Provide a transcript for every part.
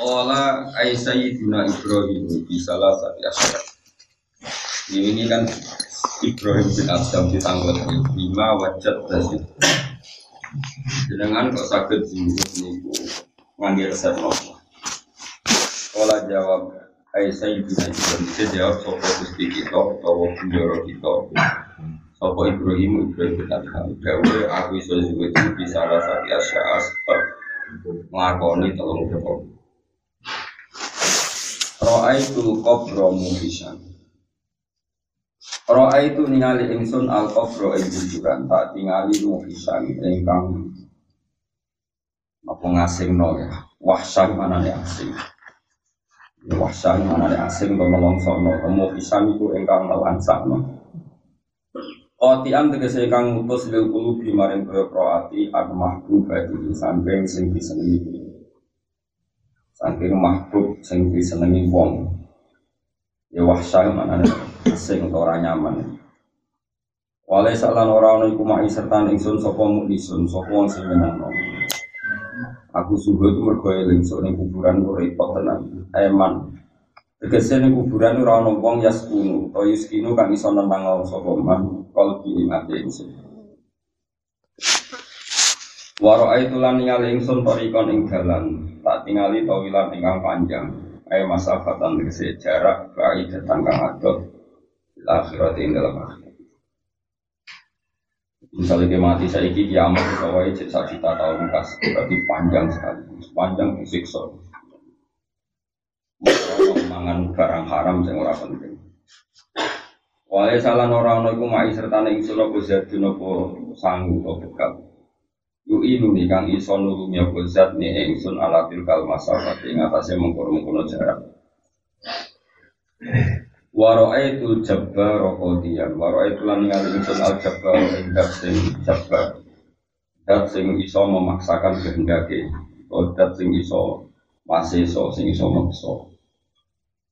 Ola ay sayyidina Ibrahim di salah satu asyara. Ini kan Ibrahim bin Adam ditanggal lima wajat tadi. Dengan kok sakit jiwa niku ngambil resep nopo. Ola jawab ay sayyidina Ibrahim dia jawab sopo gusti kita utawa bendoro kita. Sopo Ibrahim Ibrahim bin Adam. Dawe aku iso jiwa di salah satu asyara sebab nglakoni telung perkara. Ra'aitul qabra muhisan. Ra'aitu ningali ingsun al qabra ing kuburan tak tingali muhisan ingkang apa ngasingno ya? Wahsan manane asing? Wahsan manane asing to nelongsono muhisan iku ingkang melansakno Qatian tegese ingkang mutus lil qulubi maring kaya ati al mahbubati samping sing disenengi saking mahbub sing disenengi wong. Ya wahsyah mana atau ora nyaman. Wale salan ora ana iku mai serta ingsun sapa muklisun sapa wong sing menangno Aku subuh itu mergo eling sok ning kuburan ku repot tenan. Eman. Tegese ning kuburan ora ana wong yaskunu utawa yuskinu kang iso nentang sapa man kalbi ing ati ingsun Waro itu lan ningali ingsun torikon ing dalan tak tingali tawilan ingkang panjang. Ayo masafatan tegese jarak baik datang kang adot akhirat ing dalam akhirat. Misalnya dia mati saya iki kiamat kawai cek juta tahun kas berarti panjang sekali panjang disiksa. Mangan barang haram yang ora penting? Wale salah orang iku mai serta ning sira apa sangu atau bekal Yu inu nih kang iso nulungi apa zat nih ingsun ala tilkal masafat ing atase mengkono-mengkono jarak. Waro'aitul jabbar qadiyan waro'aitul lan ningali ingsun al jabbar ing sing jabbar. Dat sing iso memaksakan kehendake. Oh dat sing iso masih iso sing iso maksa.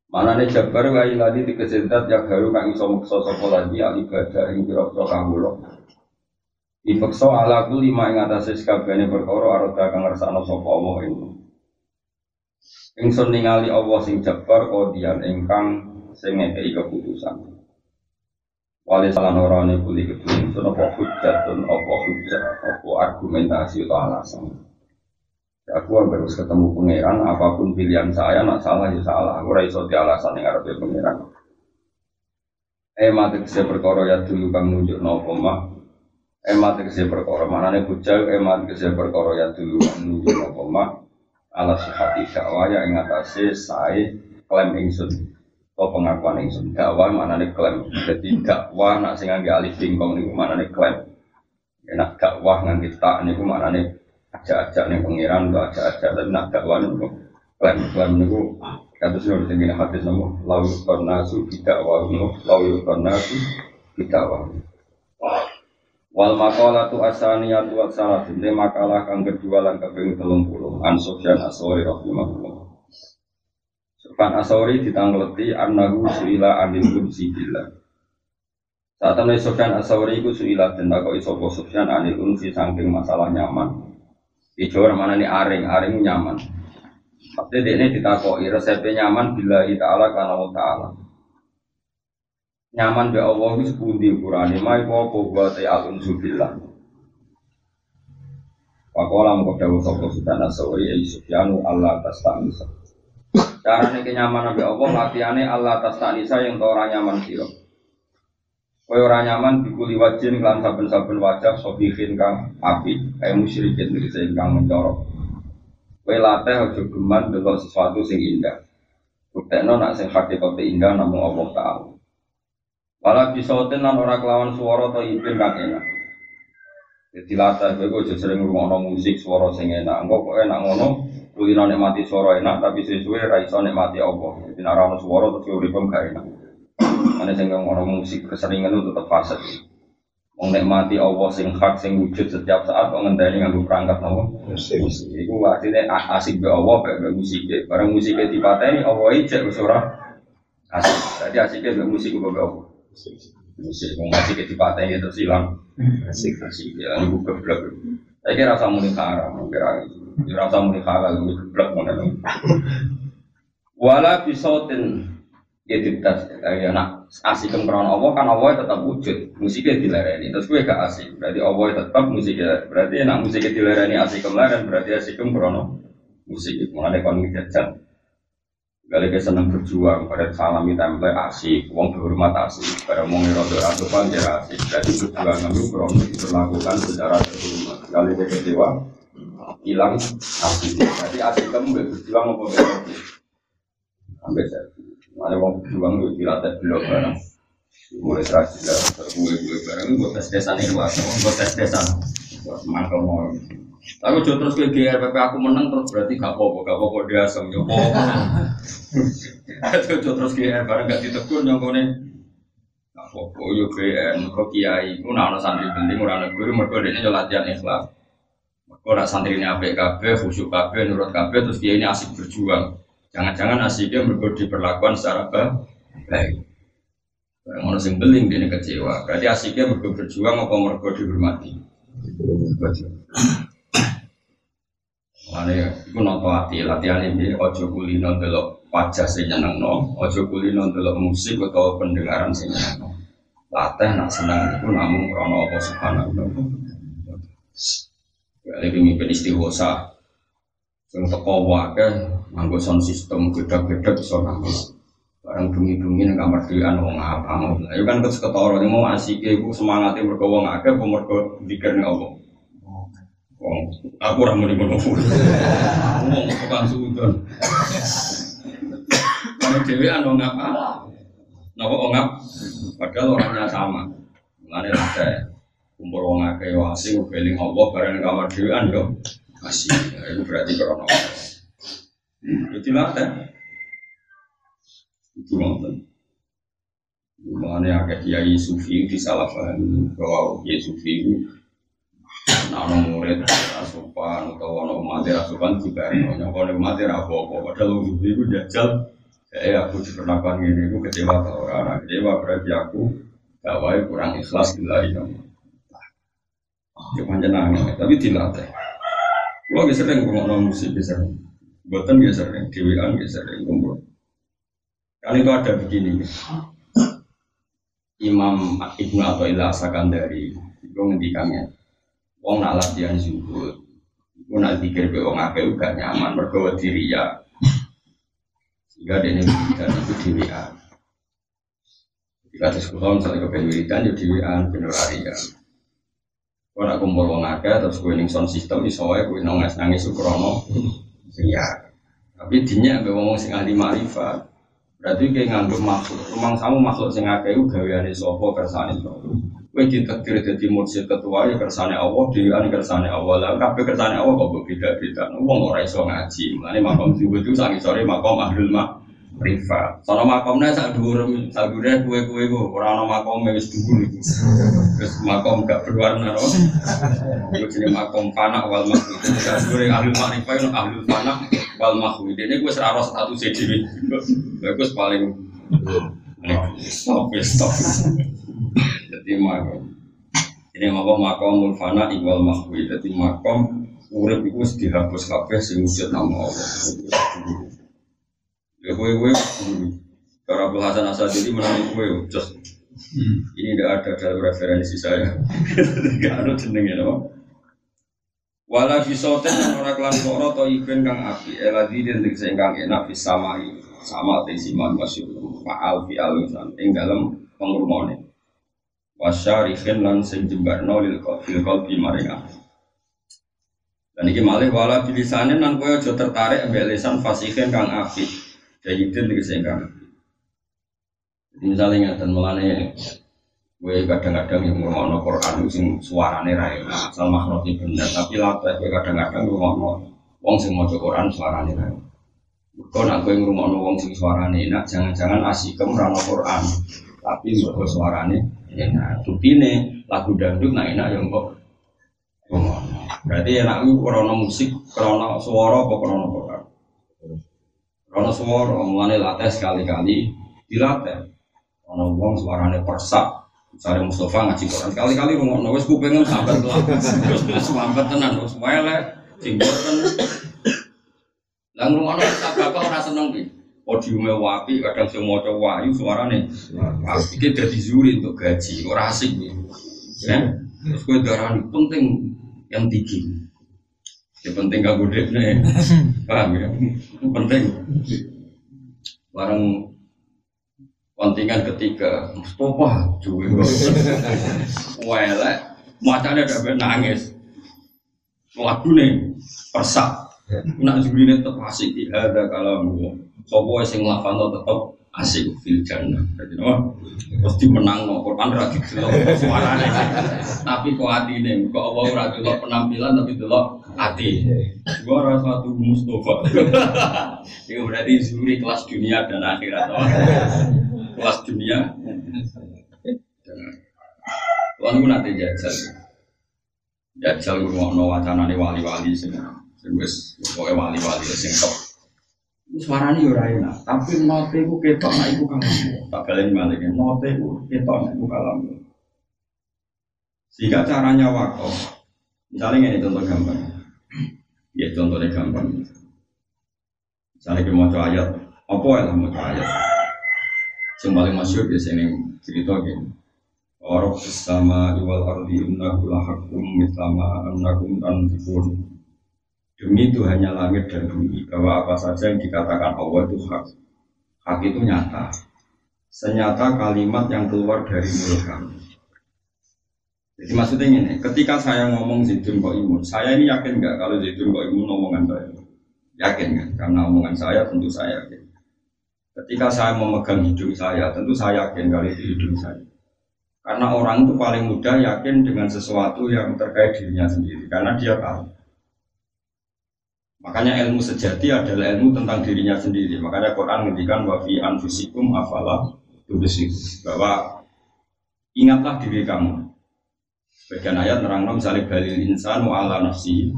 Mana nih jabbar wa iladi dikesentat ya garu kang iso maksa sapa lagi al ibadah ing pira-pira. Dipeksa ala ku lima ing atase sekabehane perkara aroda kang ngersakno sapa Allah ing. Ingsun ningali Allah sing jabar kodian ingkang sing ngekeki keputusan. Wali salah norane kuli kudu ingsun apa hujjatun apa hujjat apa argumentasi atau alasan. Aku harus ketemu pangeran, apa pun pilihan saya, nak salah ya salah. Aku raiso di alasan yang ada pangeran. Eh mati saya perkara ya dulu kang nunjuk nopo mah emat kese perkara. Manane bujal emat kese perkara ya dulu nunjuk apa mak ala sihati dakwah ya ing atase sae klaim ingsun atau pengakuan ingsun. Dakwah manane klaim jadi dakwah nak sing ngangge alif bingkong niku manane klaim enak dakwah ngangge tak niku manane ajak-ajak ning pangeran atau ajak-ajak tapi nak dakwah niku klaim klaim niku kata sih orang tinggi hadis namu lawu kornasu tidak wahu lawu kornasu tidak wahu Wal makalah tu asaniyatu wa salatin Ini makalah kang kedua lan kaping telung puluh. An Sufyan Asori rahimahullah. Sufyan Asori ditangleti annahu suila anil unsi billah. Saat temen Sufyan Asori itu suila dan takut isopo Sufyan anil unsi saking masalah nyaman. Jawa mana ini aring, aring nyaman. Tapi ini ditakoi resepnya nyaman bila ta'ala karena ta'ala nyaman be Allah itu sepundi ukurane mai apa buat ya alun subillah Pakola mau dawu sapa sudana sawai ai Sufyanu Allah tastanisa. Carane kenyamanan be Allah latihane Allah tastanisa yang ora nyaman sira. Kowe ora nyaman dikuli wajin lan saben-saben wajah sobihin kang api kaya musyrikin iki kang mencorok. Kowe latih aja geman delok sesuatu sing indah. Buktekno nak sing hakikate indah namung Allah Ta'ala. Wala bisautin lan ora kelawan swara atau ibin kang enak. Jadi latah gue gue sering ngomong musik suara sing enak. Enggak kok enak ngono. Kulino nikmati suara enak tapi sesuai raiso nikmati Allah. Jadi nara suara terus urip gak enak. Ane sing ngomong musik keseringan itu tetap fase. Wong nikmati Allah sing hak sing wujud setiap saat kok ngenteni nganggo perangkat napa? Musik. Iku artinya asik be Allah be musik. Barang musiknya dipateni Allah ijek wis ora asik. Jadi asiknya be musik be Allah. Musik wong asik dipateni terus ilang. Asik asik ya niku geblek. Saya kira rasa muni haram, kira rasa muni halal, geblek ngono. Wala bisautin ya ditas ya nak asik krono Allah kan Allah tetap wujud musiknya dilereni terus gue gak asik berarti Allah tetap musiknya berarti nak musiknya dilereni asik kemarin berarti asik krono musik itu mengenai kon jajan Kali ke seneng berjuang pada salami template asik, uang berhormat asik, pada mau ngirodo atau panjer asik, jadi berjuang kami krono diperlakukan secara terhormat. Kali ke kecewa, hilang asik, jadi asik kamu berjuang apa berjuang? Sampai saya ada wong berjuang itu dilatih belum barang. Mulai terakhir gue gue barang gue tes ini luas, gue tes desan, mangkel mau. Tapi jo terus gue GRPP aku menang terus berarti gak apa-apa, gak apa-apa dia yo. Tapi jo terus GR barang gak ditegur nyongkone. Gak apa-apa yo GR, kok kiai, ku nak santri penting ora ana guru mergo dene latihan ikhlas. Mergo nak santri ini apik kabeh, khusyuk kabeh, nurut kabeh terus dia ini asik berjuang. Jangan-jangan asiknya mergo diperlakukan secara baik. Orang orang sing beling dia kecewa. Berarti asiknya mergo berjuang apa mergo dihormati. Mana ya, nonton hati latihan ini ojo kulino delok wajah sing nyeneng no, ojo kulino delok musik atau pendengaran sing nyeneng no. Latih nak senang itu namun krono apa subhanahu wa Lagi mimpin istighosa, sing teko wae nganggo sound system beda-beda bisa nangis. Barang bumi-bumi ning kamar dhewean wong apa mau. Ayo kan terus ketara mau asik iku semangate mergo wong akeh apa mergo Allah. Wong aku ora muni ngono. Wong tukang sudon. Kalau dhewean wong apa? Napa wong apa? Padahal orangnya sama. Mulane ada kumpul wong akeh yo asik beling Allah bareng kamar dhewean yo masih itu berarti krono itu latih itu nonton Mengenai agak kiai sufi di salah paham bahwa kiai sufi itu Nano murid asupan atau ono mati asupan juga nyonya kalau mati apa apa padahal sufi itu jajal. Eh aku diperlakukan ini aku kecewa kalau orang. Kecewa berarti aku gawai kurang ikhlas bila ini Cuma jenang, tapi dilatih. Kalau bisa sering ngomong musik bisa, buatan bisa sering, dewan bisa sering kumpul. Kan itu ada begini, Imam Ibnu Athaillah Sakandari itu ngendikannya, wong nak latihan zuhud, itu nak pikir be wong akeh gak nyaman, mergo diri ya. Sehingga dia ini dan itu dirian. Jika ada sekolah misalnya kepen wiridan, ya dirian, bener ya. Kau nak kumpul wong akeh terus gue ning sound system iso wae gue nangis nangis ukrono. Iya. Tapi dinya ambek wong sing ahli makrifat. Berarti kayak nganggep makhluk. Rumang samu makhluk sing akeh gaweane sapa kersane sapa. Kowe ditakdir dadi mursyid ketua ya kersane Allah, dhewean kersane Allah. Lah kabeh kersane Allah kok beda-beda. Wong ora iso ngaji. Mulane makom zuhud itu sangi sore makom ahlul mak privat. Sono makomnya sak dhuwur sak dhuwure kue-kue ku ora ana makom wis dhuwur iku. Wis makom gak berwarna no. Iku jenenge makom panak wal mahwi. Sak dhuwure ahli makrifah ono ahli panak wal mahwi. Dene kuwi wis ora status dhewe. Lha iku paling stop stop. Jadi makom. Ini makom makom fana iwal mahwi. Jadi makom urip wis dihapus kabeh sing wujud nama Allah. Ya kue kue, cara Abdul Hasan Asadi menang kue, just ini tidak ada dalam referensi saya. Tidak ada jenengnya, no. Wala bisoten dan ora kelan koro to iben kang api eladi dan tegese kang enak bisa sama sama te siman masyur faal fi ing dalam pengurmone wasyarihin lan sing jembarno lil fil qalbi maring Dan iki malih wala bilisane nan kowe aja tertarik ambek lisan fasihin kang api Sayyidin itu saya kan. Jadi misalnya ngatan melane Gue kadang-kadang yang ngomong Quran sing suarane ra enak, asal makhrajnya bener, tapi latih gue kadang-kadang ngomong wong sing maca Quran suarane ra enak. Kau nak gue ngomong wong sing suarane enak, jangan-jangan asikem ra Quran, tapi mergo suarane enak. Bukine lagu dangdut nak enak yang kok Berarti enak itu krono musik, krono suara apa krono Quran? Krono suara, mulane latih sekali-kali dilatih. Krono wong suarane persak, Misalnya Mustafa ngaji Quran sekali-kali rumah nulis ku pengen telat, terus sampai tenan, terus wele, singgur kan. Lang rumah nulis tak bakal rasa seneng. Podiumnya wapi, kadang semua cowok wayu suarane. Pasti kita zuri untuk gaji, kok asik nih. Ya, terus gue darah penting yang tinggi. Ya penting gak gede nih, paham ya? Penting. Barang Kontingen ketiga, Mustafa juga Wele, macamnya ada nangis. Lagu nih, persak. Nak juga ini tetap asik ada kalau Sopo sing lafal tetap asik fil jannah. Jadi no, pasti menang no Quran ra didelok suarane. Tapi kok atine, kok Allah ora delok penampilan tapi delok hati. Gua ora satu Mustafa. Itu berarti zuri kelas dunia dan akhirat kelas dunia. Tuhan itu nanti jajal. Jajal itu mau wacana nih wali-wali sih. Wes pokoknya wali-wali sing top. Suaranya yo enak, tapi note ku ketok nak iku kalam. Tak balen balik, note ku ketok nak iku kalam. Sehingga caranya waktu, misalnya ini contoh gambar, ya contohnya gampang. Misalnya kita mau ayat, apa ya mau ayat? Yang paling masyur biasanya cerita gini. Orang bersama iwal ardi innahu lahakum mislama annakum tanfikun. Demi itu hanya langit dan bumi bahwa apa saja yang dikatakan Allah itu hak. Hak itu nyata. Senyata kalimat yang keluar dari mulut kami. Jadi maksudnya ini, ketika saya ngomong Zaidun kok imun, saya ini yakin nggak kalau Zaidun kok imun omongan saya? Yakin kan? Karena omongan saya tentu saya yakin. Ketika saya memegang hidung saya, tentu saya yakin kali itu hidung saya. Karena orang itu paling mudah yakin dengan sesuatu yang terkait dirinya sendiri, karena dia tahu. Makanya ilmu sejati adalah ilmu tentang dirinya sendiri. Makanya Quran menghentikan wafi anfusikum afala tubisikum bahwa ingatlah diri kamu. Bagian ayat nerang misalnya balil insan wa ala nafsi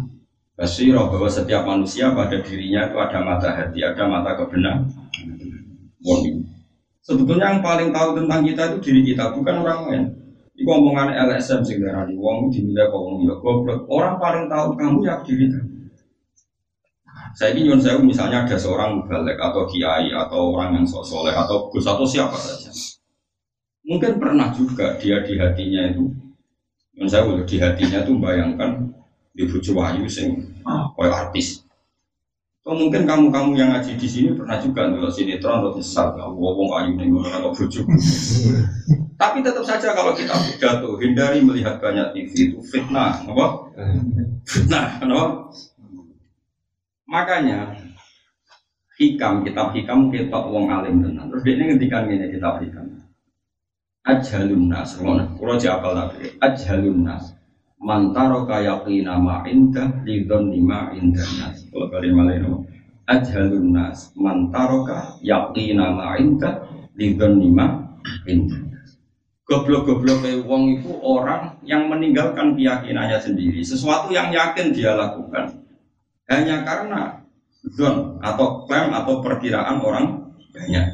basirah bahwa setiap manusia pada dirinya itu ada mata hati, ada mata kebenaran warning. Sebetulnya yang paling tahu tentang kita itu diri kita, bukan orang lain. Ini omongan LSM sing darani wong dinilai kok wong ya. Orang paling tahu kamu ya diri kamu. Saya ini saya misalnya ada seorang mubalek atau kiai atau orang yang sok soleh atau gus atau siapa saja. Mungkin pernah juga dia di hatinya itu, yang saya di hatinya itu bayangkan di bucu wahyu sing artis. Atau mungkin kamu-kamu yang ngaji di sini pernah juga nonton sinetron atau besar, ngomong ayu nih atau bujuk. Tapi tetap saja kalau kita pidato, hindari melihat banyak TV itu fitnah, apa? Fitnah, apa? Makanya hikam, kitab hikam kita wong alim tenan. Terus dia ngendikan ini kitab hikam. Ajhalun nas, kalau jawab tapi ajhalun nas. Mantaro kaya nama indah lidon lima indah nas. Kalau kali malah ini ajhalun nas. Mantaro kaya nama indah lidon lima indah goblok-goblok wong itu orang yang meninggalkan keyakinannya sendiri. Sesuatu yang yakin dia lakukan hanya karena zon atau klaim atau perkiraan orang banyak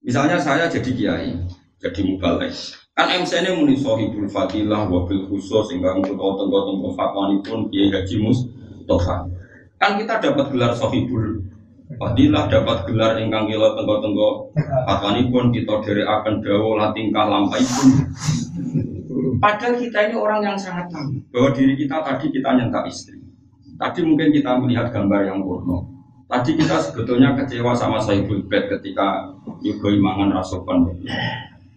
misalnya saya jadi kiai jadi mubalek Kan MC ini muni sohibul fadilah wabil khusus sehingga untuk tenggo tenggo fatwani pun kiai haji mustafa. Kan kita dapat gelar sohibul fadilah, dapat gelar ingkang kilo tenggo tenggo fatwani pun kita dari akan dawo latingkah lampai pun. Padahal kita ini orang yang sangat tahu bahwa diri kita tadi kita nyentak istri. Tadi mungkin kita melihat gambar yang purno. Tadi kita sebetulnya kecewa sama Saibul Bed ketika Yugo Imangan Rasopan.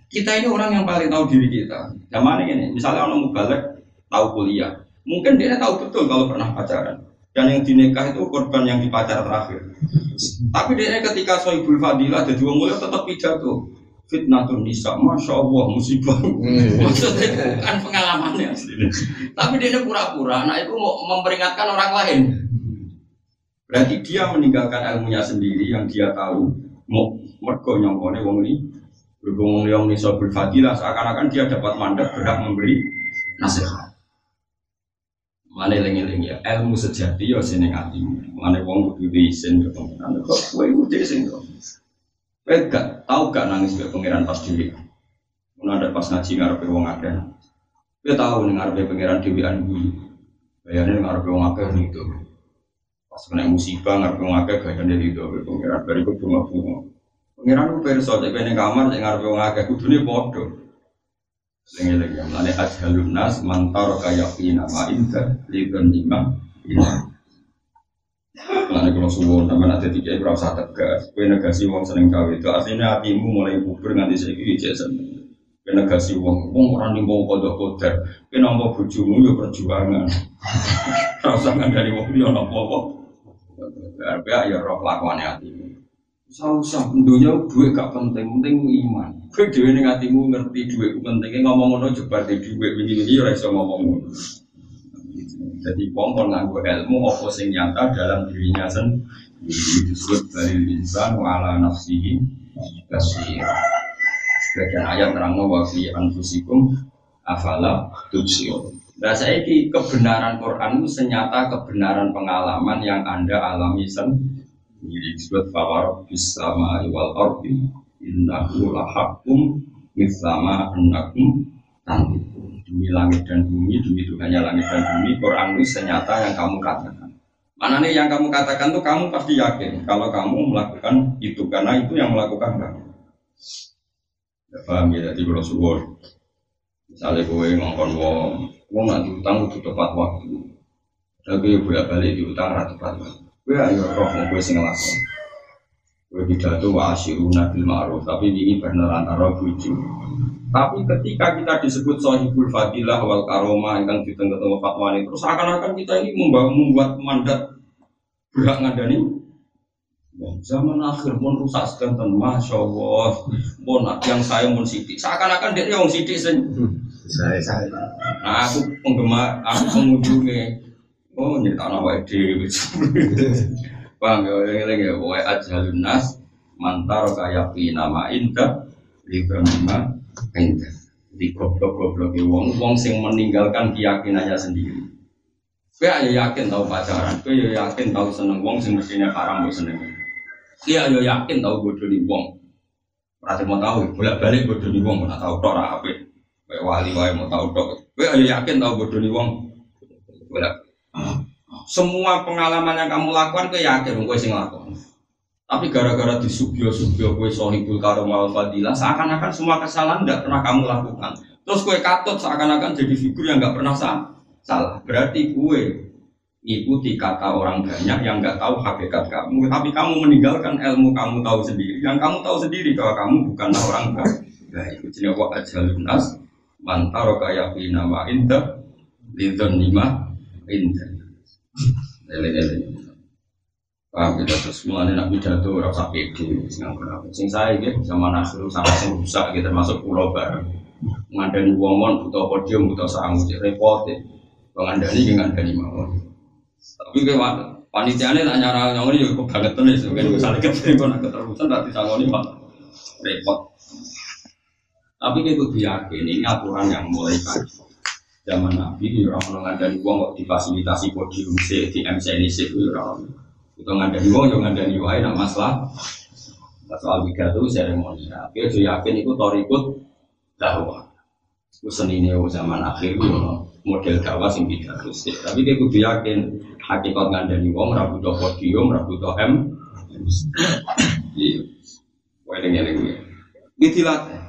Kita ini orang yang paling tahu diri kita. Zaman ini, misalnya orang mubalek tahu kuliah, mungkin dia tahu betul kalau pernah pacaran. Dan yang dinikah itu korban yang dipacar terakhir. Tapi dia ketika sohibul fadilah jadi wong tetap pidato. Fitnatun nisa, masya Allah musibah. Maksudnya bukan pengalamannya. Tapi dia pura-pura, nah itu mau memperingatkan orang lain. Berarti dia meninggalkan ilmunya sendiri yang dia tahu. Mau mergo nyongkone wong ini berhubung yang niso berfadilah seakan-akan dia dapat mandat berhak memberi nasihat. Mana lengi-lengi ya ilmu sejati ya sini atimu. Mana wong kudu diisin ke pengiran. Kok kowe kudu diisin kok. Kowe gak tau gak nangis ke pengiran pas dhewe. Mun ada pas ngaji ngarepe wong akeh. Kowe tau ning ngarepe pengiran dhewean kuwi. Bayane ngarepe wong akeh itu. Pas kena musibah ngarepe wong akeh gayane itu pengiran bariku bunga-bunga. Pengiran ku perso cek ning kamar cek ngarepe wong akeh kudune padha. Lengi lagi, mana ajhalun nas mantar kayak ina ma inda liban lima ina. Mana kalau suwon sama nanti tiga ibu rasa tegas. Kue negasi uang seneng cawe itu artinya hatimu mulai bubur nganti saya kiri jason. Kue negasi uang orang di mau kodok kodok. Kue nomor bujumu ya perjuangan. Rasa nggak dari uang dia nomor apa. Ya roh lakuannya hatimu. Usah-usah, dunia duit gak penting, penting iman. Kue dewe ning atimu ngerti duit pentingnya ngomong ngono jebar di begini ini ora iso ngomong ngono. Jadi wong kon nganggo ilmu apa sing nyata dalam dirinya sendiri disebut dari insan wa ala nafsihi basir. Sebagian ayat terang wa fi anfusikum afala tubsirun. Nah saya kebenaran Quran itu senyata kebenaran pengalaman yang anda alami sendiri disebut fawar bisama wal ardi innahu lahakum mislama annakum tantikum demi langit dan bumi demi Tuhannya langit dan bumi Quran itu senyata yang kamu katakan. Mana nih yang kamu katakan tuh kamu pasti yakin kalau kamu melakukan itu karena itu yang melakukan kamu. Ya paham ya jadi kalau suwor misalnya gue ngomong wong wong nggak diutang itu tepat waktu. Tapi bolak balik diutang rata tepat waktu. Gue ayo roh mau gue sing ngelakon. Gue pidato wa asyiruna bil ma'ruf, tapi ini bener antara buju. Tapi ketika kita disebut sahibul fadilah wal karoma yang ditengah ketemu fatwa ini, terus akan-akan kita ini membawa, membuat mandat berhak ngadani zaman akhir pun rusak sedanten masya Allah pun yang saya pun sidik seakan-akan dia yang sidik sen Saya saya. nah aku penggemar aku pengunjungnya Oh, nyerita nama dewi. Bang, ya, yang ya, wae ajalun nas mantar kayak nama indah libra indah. Di goblok-goblok wong wong sing meninggalkan keyakinannya sendiri. Kue ayo yakin tahu pacaran, kue ayo yakin tahu seneng wong sing mestinya haram mbok seneng. Iya ayo yakin tahu bodoh di wong. Berarti mau tahu, bolak balik bodoh di wong, mau tahu tok ra apik. Kayak wali wae mau tahu tok. Kue ayo yakin tahu bodoh di wong. Bolak semua pengalaman yang kamu lakukan ke yakin gue sing lakukan. Tapi gara-gara disubio-subio gue sohibul karomal fadilah, seakan-akan semua kesalahan tidak pernah kamu lakukan. Terus gue katut seakan-akan jadi figur yang nggak pernah salah. Berarti gue ikuti kata orang banyak yang nggak tahu hakikat kamu, tapi kamu meninggalkan ilmu kamu tahu sendiri. Yang kamu tahu sendiri bahwa kamu bukanlah orang baik. Jadi wa ajalun nas mantaro kaya nama indah lidon lima indah. Lele-lele. Paham kita terus mulai nak pidato rasa pede sing apa sing saya gitu sama nasru sama sing rusak gitu termasuk pulau bareng. Ngandani wong mon butuh podium butuh sangu cek repot ya ngandani ki ngandani mawon. Tapi kayak panitiane tak nyara nyongoni yo kebangetan ya sebagai misalnya kepengen kono keterusan tak disangoni mah repot. Tapi kayak kudu yakin ini aturan yang mulai kaji. Zaman Nabi ya orang orang ngandani uang kok difasilitasi podium C di MC ini C itu orang itu ngandani uang yang ngandani wae nak masalah. Soal pidato seremoni. Tapi aja yakin itu torikut dakwah. Itu seni zaman akhir itu model dakwah sing tapi dia kudu yakin hakikat ngandani uang rabu do podium rabu do M. Iya. Dengan ini ini dilatih.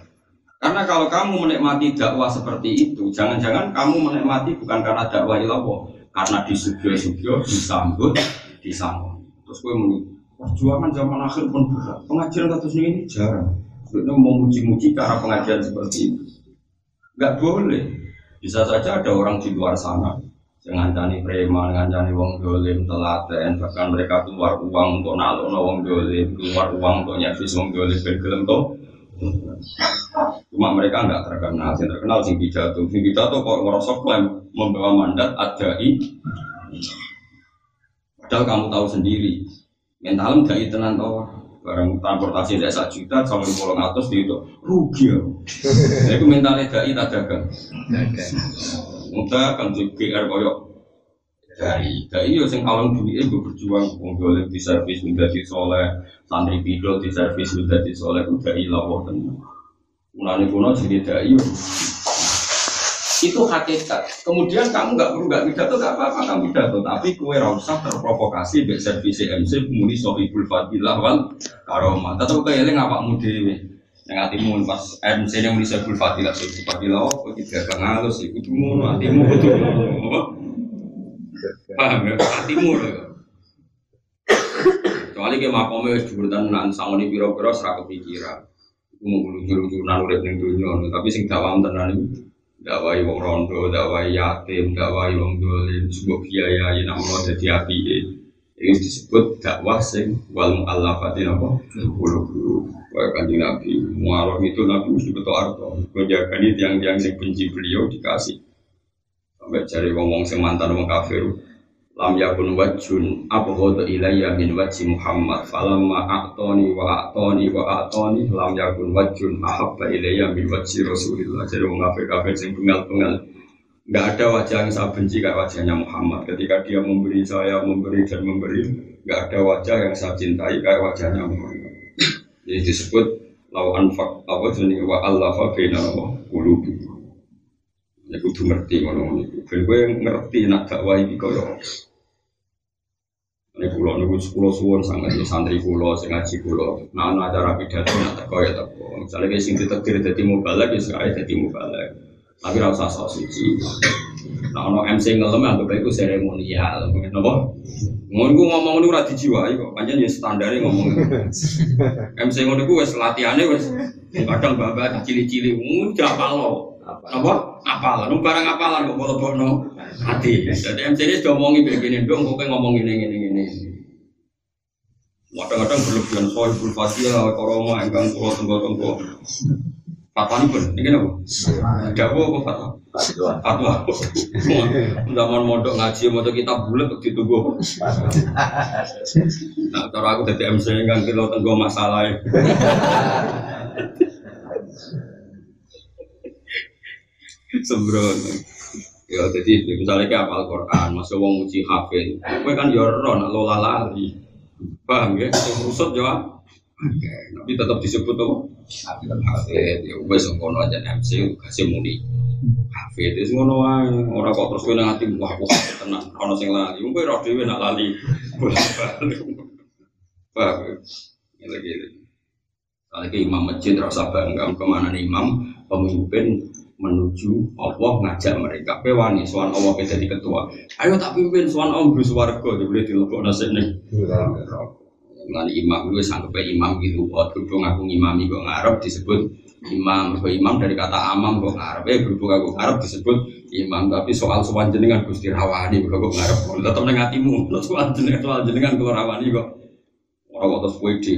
Karena kalau kamu menikmati dakwah seperti itu, jangan-jangan kamu menikmati bukan karena dakwah itu apa, karena disubyo-subyo, disambut, disambut. Terus gue muni, perjuangan zaman akhir pun berat. Pengajian kasus ini jarang. Sebenarnya mau muji-muji cara pengajian seperti itu. Gak boleh. Bisa saja ada orang di luar sana ngancani preman, ngancani wong dolim, telaten, bahkan mereka keluar uang untuk nalono wong dolim, keluar uang untuk nyervis wong dolim, ben gelem Cuma mereka nggak terkenal, yang terkenal sing pidato. Sing pidato kok ngerasa klaim membawa mandat adai. Padahal kamu tahu sendiri, mental dai tenan tau. Barang transportasi tidak satu juta, sama pulau ngatus di itu rugi ya. Itu mentalnya dai tak dagang. Mudah kan di GR koyok. Dari dari yo sing kalon duit gue berjuang. Boleh di servis menjadi soleh santri pidol di servis menjadi soleh udah ilah tenan. Mulane kuno jadi dai itu hakikat. Kemudian kamu nggak perlu nggak pidato, nggak apa-apa kamu pidato. Tapi kue rasa terprovokasi be servis MC muni sohibul fadilah wal karomah. Tetap kayak eling apa dewe. Yang hatimu pas MC yang muni sohibul fadilah sohibul fadilah oh tidak kang halus itu ngono hatimu itu. Paham ya hatimu loh. Kecuali ke makomnya wis dhuwur tenan sangoni pira-pira serak kepikiran mau lucu-lucunan urip ning tapi sing dawam tenan iku dakwai wong rondo, dakwai yatim, dakwai wong dolim, sebuah biaya yang Allah jadi api ini disebut dakwah sing wal mu'allafatin apa? Bulu bulu. Kayak kanji Nabi, mu'arif itu Nabi mesti betul arto. Menjaga ini tiang-tiang sing benci beliau dikasih. Sampai cari ngomong sing mantan wong kafir, lam yakun wajun abghadu ilayya min wajhi Muhammad. Falamma a'tani wa a'tani wa a'tani lam yakun wajun ahabba ilayya min wajhi Rasulillah. Jadi wong kafir-kafir sing pengal-pengal Enggak ada wajah yang saya benci kayak wajahnya Muhammad. Ketika dia memberi saya memberi dan memberi enggak ada wajah yang saya cintai kayak wajahnya Muhammad. Jadi disebut lau anfak apa jenis wa Allah fa baina qulubi. Ya kudu ngerti ngono niku. Ben kowe ngerti nak dakwah iki koyo ini pulau nunggu sepuluh suwon sangat di santri pulau, sing ngaji pulau. Nah, nah acara pidato nak teko ya teko. Misalnya kayak sing ditetir jadi mubalek, ya sekali jadi mubalek. Tapi rasa sok suci. Nah, ono MC ngelem anggap itu seremonial. Napa? Ngono ku ngomong lu ora dijiwai kok. Pancen ya standar ngomong. MC ngono ku wis latihane wis kadang babak cili-cili mudah apal Apa? Apalan. Barang apalan kok bono hati. Jadi MC ini sudah ngomongi begini dong, kok ngomong ini ini ini. Kadang-kadang berlebihan soal berfasilah, koroma, engkang pulau tenggo tenggo. Fatwa ini pun, ini apa? Dawa apa fatwa? Fatwa. Zaman mondok ngaji, mondok kita bulat untuk ditunggu. Nah, kalau aku jadi MC kan kilo tenggo masalah. Sembrono. Ya jadi misalnya kayak apal Quran, masa wong uji hafid, gue kan yo ya nak lola lali, paham ya? Yang rusut jawab, Oke, tapi tetap disebut apa? Hafid, ya gue sengkono aja MC, kasih muni. Hafid itu ngono wae, ora kok terus kowe nang ati wah wah tenang, ono sing lali, kowe roh dhewe nak lali. Paham ya? Lagi. Kalau imam masjid rasa bangga, ke mana nih imam, pemimpin menuju Allah ngajak mereka. Pewani soal Allah jadi ketua. Ayo tak pimpin soal Om Gus Warga. Boleh dilebok nasi nih Mulai imam gue sanggup imam gitu, oh berhubung aku ngimami gue ngarep disebut imam, gue imam dari kata amam gue ngarep, eh berhubung aku ngarep disebut imam, tapi soal soal jenengan gusti rawani gue gue ngarep, tetap nengatimu, soal jenengan soal jenengan gue rawani gue, orang waktu sepeda,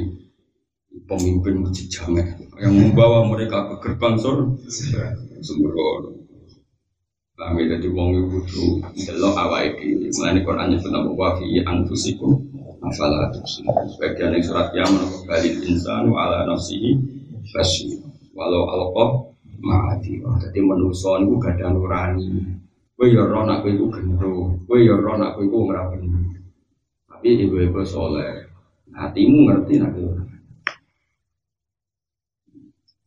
pemimpin jamek. Yang membawa mereka ke gerbang surga sembrono. Kami jadi wong ibu tuh delok awake dhewe. Mulane Quran nyebut nama wa fi anfusikum afala tubsirun. Sebagian yang surat yang menurut balil insan ala nafsihi. Walau alqah ma'ati. Jadi manusia itu gak ada nurani. Kowe ya roh nak kowe iku gendro. Kowe ya kowe iku ora Tapi ibu-ibu soleh. Hatimu ngerti nak kowe.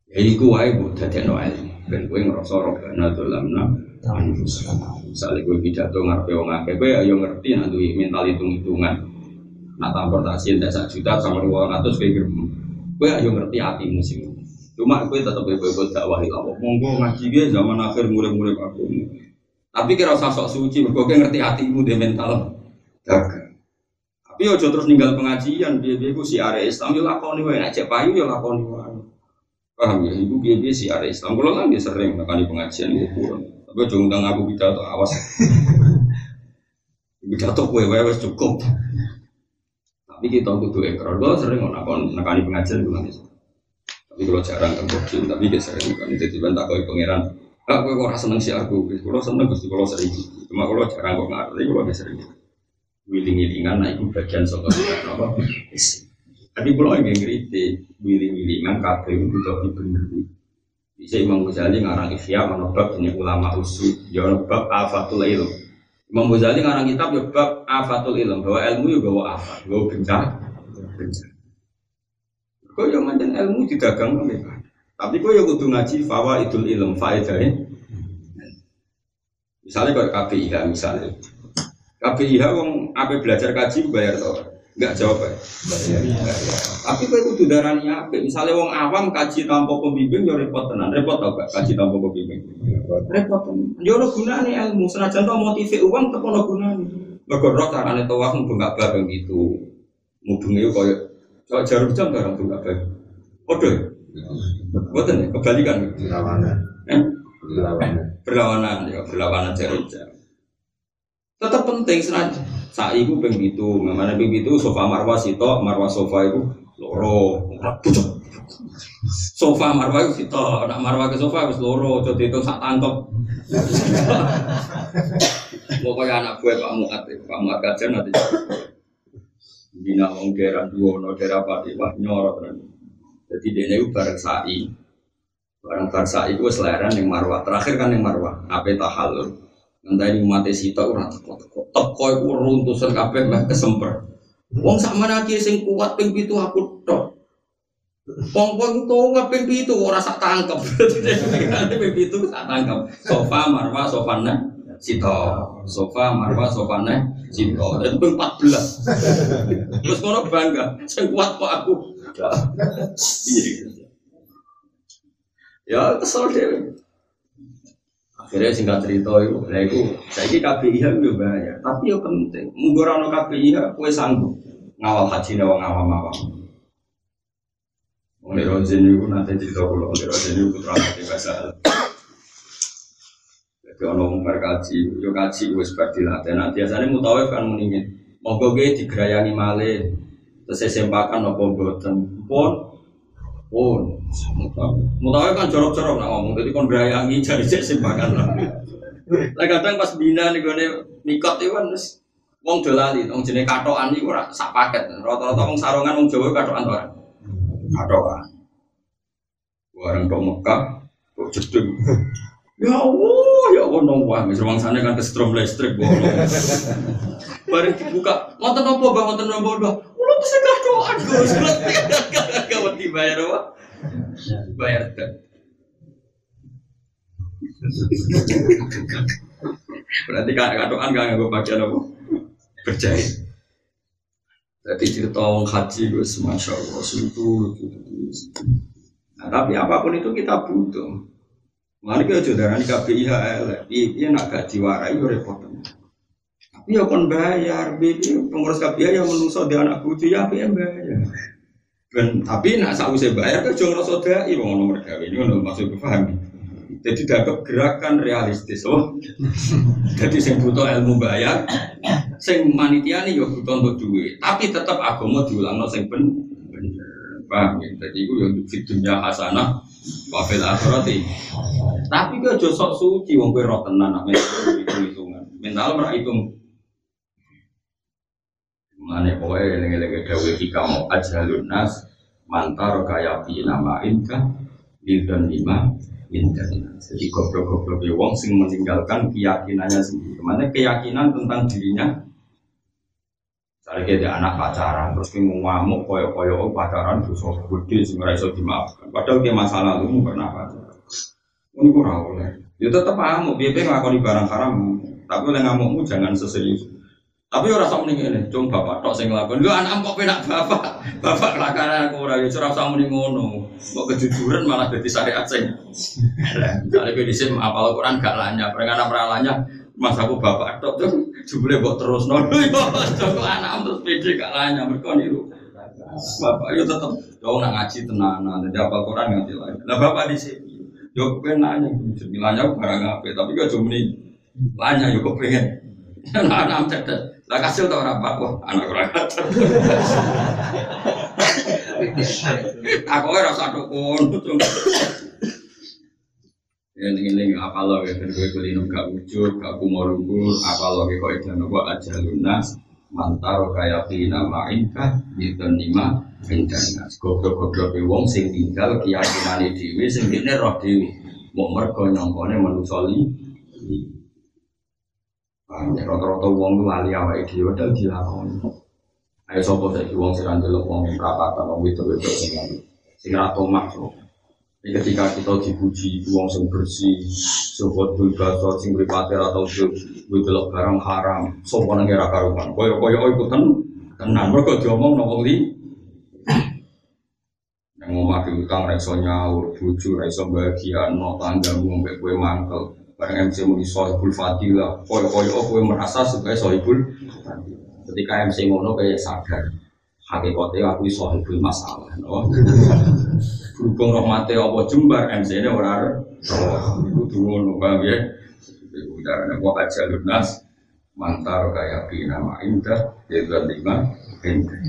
Ya iku wae bu dadekno ben kowe ngrasa robbana dolamna misalnya gue pidato ngarepe wong akeh kowe ayo ngerti nek duwe mental hitung-hitungan. Nak transportasi ndak sak juta sama 200 kowe gerem kowe ayo ngerti hatimu sih. Cuma kowe tetep bebo dakwah Allah monggo ngaji ge zaman akhir murid-murid aku. Tapi kira usah sok suci mergo kowe ngerti hatimu de mental. Tapi ojo terus ninggal pengajian biar biar si area Islam yo lakoni wae. Nek payu yo lakoni wae Paham ya? Ibu biaya biaya si ada Islam. Kalau kan dia sering di pengajian itu kurang. Tapi jangan undang aku pidato awas. pidato kue kue cukup. Tapi kita kudu ekor. Gue sering nakon nakani pengajian nanti. Tapi kalau jarang kan cium, tapi dia sering kan. Jadi bantah kau pangeran. Gue kok seneng si aku. Kalau seneng pasti kalau sering. Cuma kalau jarang kok ngerti, kalau biasa sering. Wiling-wilingan, nah itu bagian soal apa? Tadi kalau yang ngerti, wiling-wilingan itu butuh dibenerin. Bisa Imam Ghazali ngarang Ihya menobak ini ulama usul, ya bab afatul ilm. Imam Ghazali ngarang kitab ya bab afatul ilm, bahwa ilmu ya bawa afat, bawa bencana. Bencana. Kau yang manjan ilmu didagang kan Tapi kau yang kudu ngaji fawa idul ilm faedahnya. Misalnya kau KPIH misalnya, KPIH wong apa belajar kaji bayar tau? Enggak jawab ya. Tapi kowe kudu darani apik. Misale wong awam kaji tanpa pembimbing ya repot tenan. Repot tau gak kaji tanpa pembimbing? Repot tenan. Ya ono gunane ilmu senajan to motive uang tetep ono gunane. Mergo roh carane tawaf mung gak babeng gitu. Mubenge koyo kok jarum jam barang tuh gak babeng. Padha. Boten ya, kebalikan. Berlawanan. Eh? Berlawanan. Berlawanan ya, berlawanan jarum jam. Tetap penting senajan Sa'i ku ping pitu, mana ping sofa marwah sito, marwah sofa itu loro. Sofa marwah itu sito, nak marwah ke sofa wis loro, jadi itu sak tangkep. Kaya anak gue Pak Muat, Pak Muat kajian nanti. Bina wong daerah dua, no daerah pati, wah nyorot. Jadi dia ini bareng sa'i, bareng bareng sa'i itu seleran yang marwah. Terakhir kan yang marwah, apa tahalul. Nanti umat sita orang teko teko itu runtusan kabeh meh kesemper. Wong sak manake sing kuat ping pitu aku tok. Wong itu nggak ping pitu ora sak tangkep. Nanti ping pitu sak tangkep. Sofa marwa sofana sita. Sofa marwa sofana sita. Dan ping 14. Terus ngono bangga, sing kuat kok aku. Iya. Ya kesel deh. Akhirnya singkat cerita itu, nah itu saya ini KPIH itu bahaya, tapi ya penting. Mungkin KPIH, kue sanggup ngawal haji nawang ngawam awam. Wong Rozin itu nanti cerita kalau Wong Rozin itu putra hati bahasa. Jadi orang ngomong kaji, yo kaji wes berdilatih. Nah biasanya mutawif kan meningin. Moga gue digerayani male, terus saya sempakan nopo boten. Pun pun mutawif kan jorok-jorok nak ngomong, jadi kon gerayangi jadi cek simpangan lah. Lah kadang pas bina nih gue nikot itu kan terus wong dolali, wong jenis katoan itu ora sak paket. Rata-rata wong sarongan wong Jawa katoan tuh. Katoan. Bareng ke Mekah, kok jedeng. Ya Allah, ya Allah nongwah, misal wong sana kan kesetrum listrik bolong. Bareng dibuka, ngoten apa bang, ngoten apa bang? Ulo tuh segah doan, gue sulit. Gak dibayar apa? Bayar. Berarti katoan gak nggak bagian apa? Percaya. Jadi cerita orang haji gue masya Allah itu Nah, tapi apa pun itu kita butuh. Mari kita jodoh ini KPIH iya nak gaji warai repot. Tapi ya kon bayar, bibi pengurus KPIH yang menungso dia anak bucu ya yang bayar. Dan tapi nak saya bayar kan jangan rasa dai wong nomor gawe ini ono maksud paham. Jadi dianggap gerakan realistis oh. Jadi sing butuh ilmu bayar, sing manitia nih yo butuh untuk duit. Tapi tetap agama diulang sing ben bener. Paham ya? Jadi itu yang untuk dunia hasanah wafil akhirati. Tapi gue josok suci, wong gue roh tenan, hitungan. Mental merah hitung. Mana pokoknya yang lagi dawe hikamu ajalun nas mantar kaya fi nama inka lidon lima inka. Jadi goblok-goblok wong sing meninggalkan keyakinannya sendiri. Mana keyakinan tentang dirinya kita anak pacaran, terus kita ngamuk koyok-koyok pacaran dosa gede sing ora iso dimaafkan. Padahal dia masa lalu pernah pacaran. Ini kurang oleh. Ya tetap ngamuk, dia pengen ngakoni barang haram. Tapi oleh ngamukmu jangan seserius. Tapi ora sak mending ngene, cung bapak tok sing nglakon. Lho anak kok penak bapak. Bapak kelakuan aku ora ya ora usah muni ngono. Kok kejujuran malah dadi syariat sing. Misalnya kowe disim apal Quran gak lanyah, perengan ora lanyah, Mas aku bapak tok tuh jebule mbok terus nono yo Joko anak terus pede gak lanyah mergo niru. Bapak yo tetep yo nak ngaji tenanan, jadi apal Quran nganti lagi. Lah bapak di sini yo pengen nanya, lanyah barang apa, tapi kok cuma lanyah yo kok pengen. Anak-anak cerdas. Lah kasil tau ora Pak? Wah, anak ora kasil. Aku ora usah dukun. Ya ini apa lo ya gue kulino gak wujud, gak kumorungkur, apa lo kok itu nopo aja lunas, mantaro kaya pina ma'inka, itu nima, pindanas. Goblok-goblok wong sing tinggal keyakinan dewi, sing ini roh dewi. Mau mergo nyongkone menusoli. Ya rata-rata wong tuh lali awake dhewe dal dilakoni. Ayo sapa saiki wong sing ndelok wong prapatan wong wedok-wedok sing sing ra tomak ini ketika kita dipuji uang yang bersih, sobat bulbasor, sing beripati atau belok barang haram, sopan yang kira karuman. Koyo koyo itu kan tenang, mereka diomong nongol li. Yang mau mati utang reso nyaur, buju reso bahagia, no tangga ngombe kue mangkel. Barang MC mau di sohibul fadilah, koyo koyo kue merasa sebagai sohibul. Ketika MC ngono kayak sadar, hakikatnya aku sohibul masalah. No? berhubung rahmati apa jembar MC ini orang itu dulu nubah ya ada gua aja lunas mantar kayak bina indah juga lima indah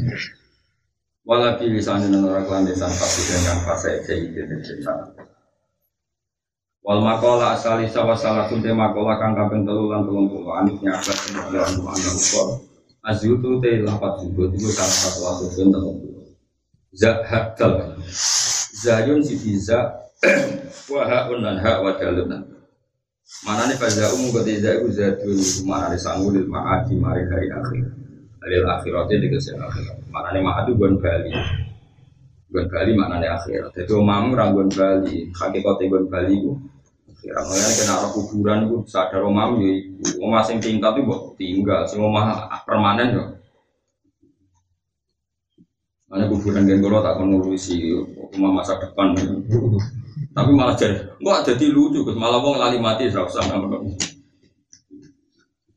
Walaki lisanin orang kelandesan pasti dengan fase jadi cerita. Wal makola asali sawa salah sunte makola kang kaping telu lan telung puluh. Aniknya abad kemudian anda ukor. Azyutu te lapat jubut itu salah satu asusun telung puluh. Zat hakdal Zayun si bisa wa haun lan ha wa dalun Mana nih pada umum ketika itu zatun mana nih sanggul ma'adi mari hari akhir. Alil akhiratnya di kesel akhirat Mana nih ma'adu gon bali Gon bali mana nih akhirat. Jadi umam ranggon bali. Hakikatnya gon bali itu Kira makanya kena arah kuburan itu sadar umam ya ibu Omah sing tingkat itu tinggal. Sing omah permanen ya Mana kuburan genggolo tak akan ngurusi. Rumah masa depan. Tapi malah jadi, gua jadi lucu, malah wong lali mati serau sama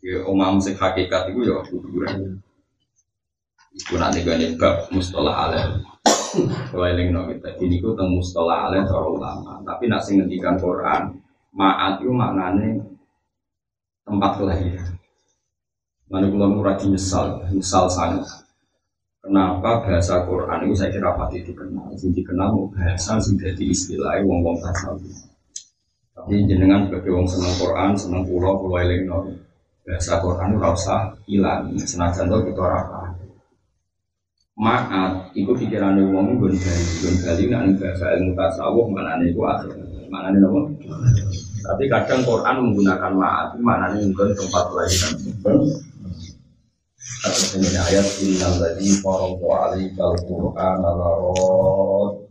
Ya omam sing hakikat itu ya kuburan. Iku nanti gue bab mustalah alim. Kalau eling no kita, ini ku tentang mustalah alim cara ulama. Tapi nak sing ngendikan Quran, maat itu maknanya tempat kelahiran. Mana kula muradi nyesal, nyesal sangat. Kenapa bahasa Quran itu saya kira pasti dikenal, sing dikenal bahasa sing jadi istilah wong wong tasawuf. Tapi jenengan sebagai wong seneng Quran, seneng pulau pulau eling bahasa Quran itu rasa hilang, senajan itu kita rasa. Maat, itu pikiran wong gun gali, gun gali nak bahasa ilmu tasawuf mana nih itu akhir, mana nih nopo. Tapi kadang Quran menggunakan maat, mana nih gun tempat kelahiran. Ini ayat Innal alaika al-Qur'an ala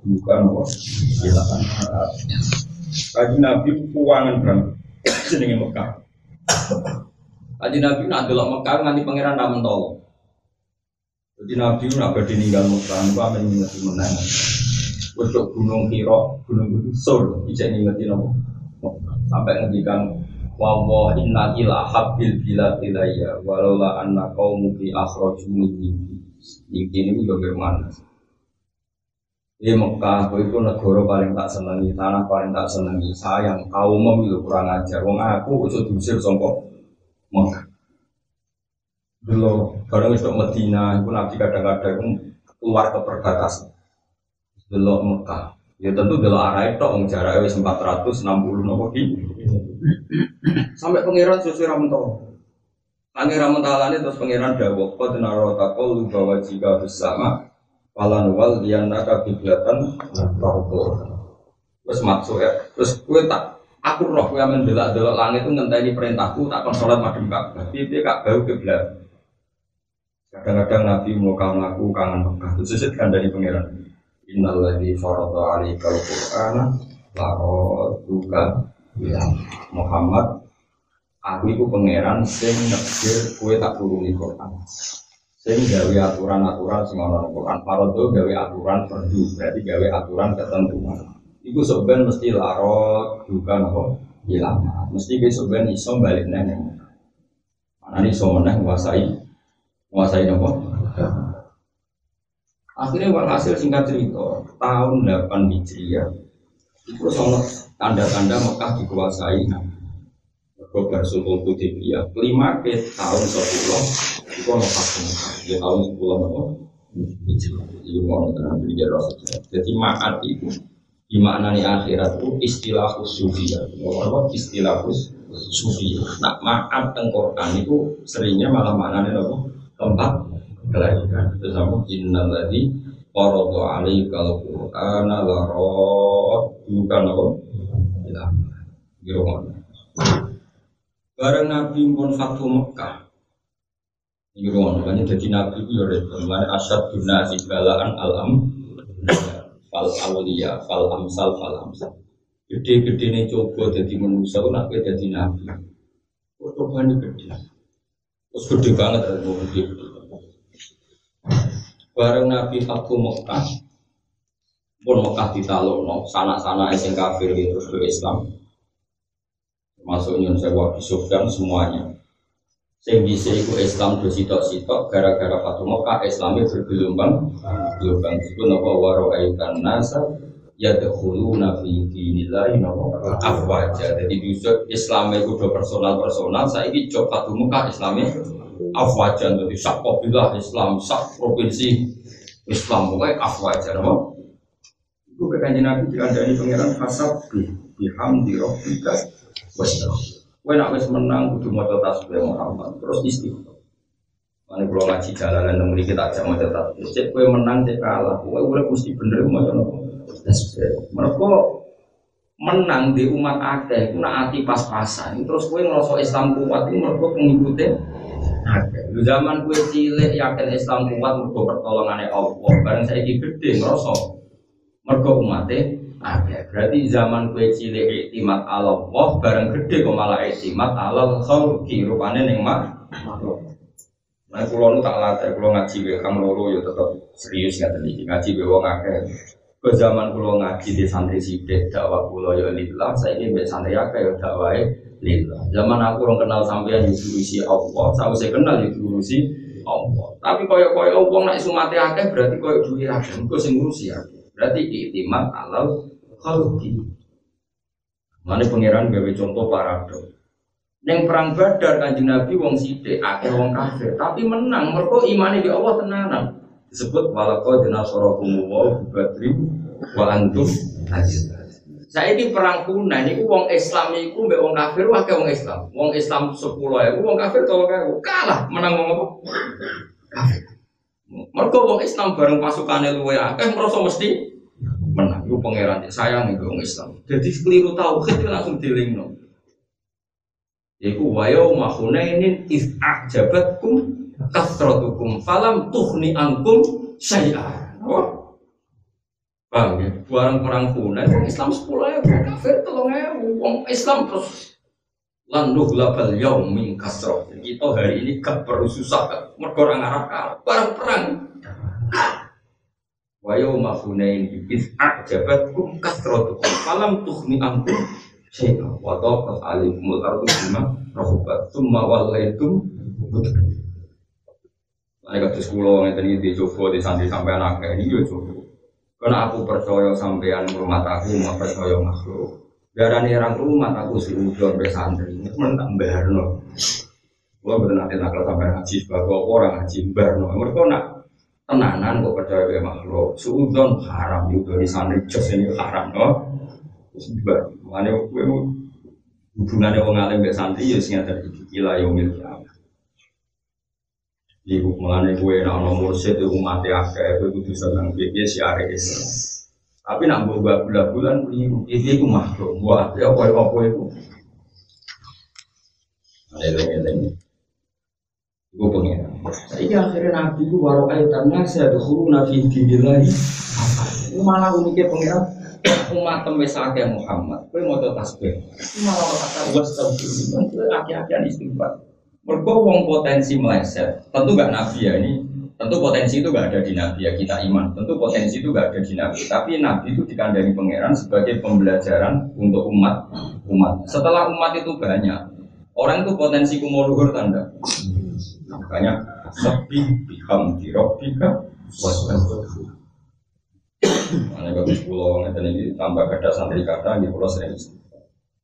bukan silakan Kaji Nabi kuangan bang jenenge Mekah. Kaji Nabi nak delok Mekah nganti pangeran namun tolong. Jadi Nabi nak badhe ninggal Mekah, niku amen ngingeti menang. Untuk gunung Hiro, gunung itu Sur, ijek ngingeti nopo. Sampai ngendikan wa wa inna ila habbil bila ilayya walaula anna qaumu fi akhraju minni iki ini yo bermana Di Mekah, itu negara paling tak senangi, tanah paling tak senangi. Sayang, kaum itu kurang ajar. Wong aku itu diusir sompok Mekah. Dulu, barang itu Medina, itu nanti kadang-kadang keluar ke perbatasan. Dulu Mekah, ya tentu dulu arah itu, jaraknya 460 nopo Sampai pangeran sesuai ramentau. Pangeran mentalane terus pangeran dawuh qad naro taqul bahwa jika bersama falan wal dianaka kiblatan taqul. Terus maksud ya. Terus gue tak aku roh gue mendelak-delok langit itu ngenteni perintahku tak kon salat madhep Ka'bah. Piye Ka'bah kiblat. Kadang-kadang Nabi kau ngaku kangen Mekah. Terus seset kan dari pangeran. Innal ladzi farada 'alaikal qur'ana la Ya, Muhammad. Aku itu pangeran sing nekir kue tak turuni Quran. Sing gawe aturan-aturan sing ana Quran. Parodo gawe aturan perdu berarti gawe aturan ketentuan. Iku sebenarnya mesti larot juga nopo hilang. Mesti besok ben iso balik neng mana nih iso meneh menguasai menguasai nopo akhirnya walhasil singkat cerita tahun 8 Hijriah itu soal tanda-tanda Mekah dikuasai Nabi Gobar Sultan Hudaybiyah kelima ke tahun sepuluh itu ono pas ya tahun sepuluh apa Itu mau tenang pikir Jadi maat itu di maknani akhirat itu istilah sufiyah. Apa istilah sufiyah. Nah maat tengkoran itu seringnya malah maknanya apa? Tempat kelahiran. Itu sama innal ladzi qarada alaikal qur'ana la bukan apa? Ya. Bareng Nabi pun Fatu Mekah. Ini ruang makanya jadi nabi itu ya mana asad dunasi balaan alam. Fal awliya fal amsal fal amsal. Gede-gede nih coba jadi manusia nak jadi nabi. Coba nih gede terus gede banget ada gede bareng nabi Fatu Mekah pun Mekah ditalono sana-sana sing kafir terus ke Islam masuk Nyun Sewa Sufyan semuanya. Sing bisa iku Islam do sitok-sitok gara-gara Fatu Mekah Islamnya bergelombang. Gelombang itu nopo waro ayukan nasa ya dahulu nabi dinillahi nopo afwaja jadi bisa Islam itu do personal personal saya ini jok Fatu Mekah Islamnya afwaja jadi sak kabilah Islam sak provinsi Islam pokoknya afwaja nopo itu kekanjian Nabi dikandani pangeran hasab bihamdi rabbika wasdaq Kue nak wis menang kudu maca tasbih Muhammad terus istighfar. Mana kalau ngaji jalanan yang kita aja mau tasbih. Cek kue menang cek kalah. Kue udah mesti bener mau. Mereka menang di umat akeh, ku nak pas-pasan. Terus kue ngerasa Islam kuat ini mereka pengikutnya akeh. Di zaman kue cilik yakin Islam kuat mereka pertolongannya Allah. Barang saya gede ngerasa mereka umatnya akeh. Berarti zaman kue cilik iktimat Allah bareng gede kok malah iktimat Allah khalqi rupane ning mak. Nah, kulo nu tak latih, kulo ngaji be kang loro ya tetap serius nggak tadi ngaji be wong akeh. Ke zaman kulo ngaji di santri sidik dakwah kulo ya lillah, saya ini be santri akeh ya dakwahe lillah. Zaman aku orang kenal sampean diurusi Allah, saya kenal diurusi Allah. Tapi koyo koyo wong nak sumate akeh berarti koyo duwe akeh, engko sing ngurusi akeh. Berarti itimat alal khalqi. Mana pangeran gawe contoh paradok. Yang perang Badar kanjeng Nabi wong sithik, akhir wong kafir, tapi menang mergo imane di Allah tenanan. Disebut walaqad nasarakum wa badri wa antum. Saya ini perang kuna ini wong Islam itu mbak wong kafir wah wong Islam. Wong Islam sepuluh ya, wong kafir tolong kalah menang wong apa? Kafir. Mereka wong Islam bareng pasukannya luwe akeh merasa mesti menang. Itu pangeran sayang itu wong Islam. Jadi keliru tauhid itu langsung dilingno. Iku wayo mahunainin is ajabatkum kasratukum falam tuhni ankum syai'ah. Oh. Paham ya? Barang perang Hunain, wong Islam sepuluh ya, kafir tolong ya, wong Islam terus landuh labal yaum min kasroh. Kita hari ini gak perlu susah mergo orang Arab kalah. Barang perang. Wa yauma hunain iz a'jabatkum kasratukum falam tukhni ankum syai'a. Wa daqat alaikumul ardu bima rahubat. Thumma wallaitum kata sekolah yang tadi di Joko di santri sampai anak ini yo Joko. Karena aku percaya sampean rumah aku mau percaya makhluk. Darah orang rumah aku suruh sampai santri, itu mentak barno. Gua bener nanti nakal sampai haji sebagai orang haji barno. Mereka nak tenanan kok percaya ke makhluk. Suudon haram itu dari santri jos ini haram no. Terus bar, mana gue hubungannya orang alim be santri ya sing ada iki ila yaumil kiamat. Iku mulane gue nak nomor satu umat akeh kowe kudu seneng piye siare Islam. Tapi nak buat bulan-bulan keliru. Ini itu makhluk. Buat ya apa-apa itu. Eleng-eleng. Gue pengen. Ini akhirnya Nabi itu baru kaitan saya dahulu Nabi lagi. Ini malah uniknya pengiran umat tembe sake Muhammad. Kue mau tasbih. Malah kata gue setahun. Kue aki-akian istighfar. Wong potensi meleset. Tentu gak Nabi ya ini Tentu potensi itu gak ada di Nabi ya kita iman. Tentu potensi itu gak ada di Nabi. Tapi Nabi itu dikandani pangeran sebagai pembelajaran untuk umat umat. Setelah umat itu banyak, orang itu potensi kumuluhur tanda. Makanya sepi biham dirobika Mana kalau pulau ngeten ini tambah ada santri kata di pulau sering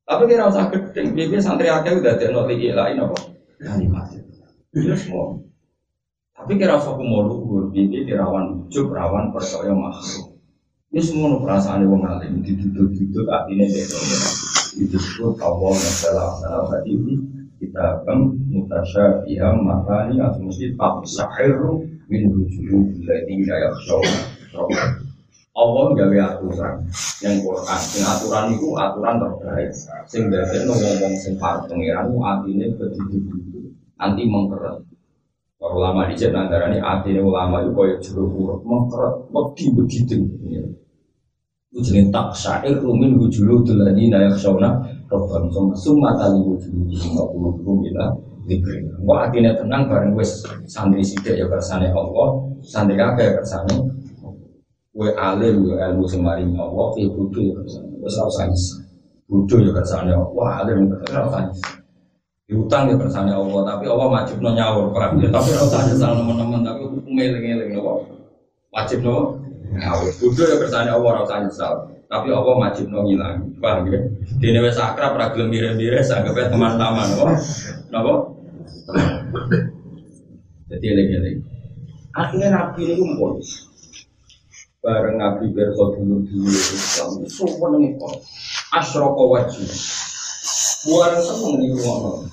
Tapi kira usah gedeng, biasanya santri akeh udah ada nol lain apa? Kalimat. Itu semua. Tapi kira usah mau luhur, ini rawan ujub, rawan percaya makhluk. Ini semua perasaan yang alim, duduk-duduk artinya beda. Itu disebut Allah yang salah salah ini kita kan mutasyabihan makani atau mesti tak sahiru min wujud jadi daya Allah gawe aturan yang Quran, yang aturan itu aturan terbaik. Sing biasa ngomong sing par pangeran artinya begitu anti mengkeret. Para ulama di antara ini artinya ulama itu kaya jeruk urut mengkeret, wedi begitu. Itu jenis tak syair rumin wujulu tuladi nayak sauna robbam summa tali wujulu lima puluh rumila diberi. Wah artinya tenang bareng wes santri sidik ya kersane Allah, santri ya kersane Kue alim ya ilmu semari Allah, kue bodoh ya kersane. Wes rasa nyesal. Bodoh ya kersane Allah, alim ya kersane Diutang ya kersane Allah, tapi Allah wajib no nyawur perang ya. Tapi rasa nyesal teman-teman, tapi hukumnya eling-eling no. Wajib no nyawur. Bodoh ya kersane Allah rasa nyesal. Tapi Allah wajib no ngilang. Paham ya? Dene wis akrab ra gelem mire-mire sanggepnya teman-teman. Napa? Napa? Jadi eling-eling. Akhirnya Nabi ini kumpul. Bareng Nabi berso dulu dulu Islam. Semua nih kok. Asroko wajib. Buareng seneng nih ruang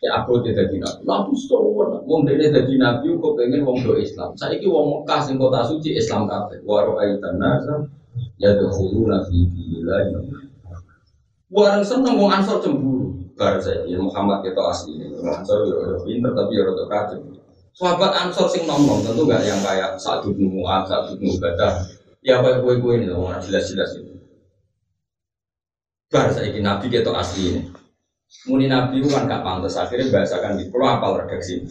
Ya aku tidak jadi nabi. Nabi sowan. Wong dene dadi nabi kok pengen wong do Islam. Saiki wong Mekah sing kota suci Islam kabeh. Wa ra'aitan nasa ya dukhuluna fi dinillah. Buareng seneng wong Ansor cemburu. Bar saiki Muhammad kita asli ini. Ansor yo pinter tapi yo rada kacau. Sahabat Ansor sing ngomong tentu gak yang kayak saat bin Mu'ad, Sa'd bin Ubadah. Ya kayak kue-kue ini loh, jelas-jelas itu. Bar saiki nabi kita asli ini. Muni Nabi kan gak pantas akhirnya bahasakan di pulau apal redaksi.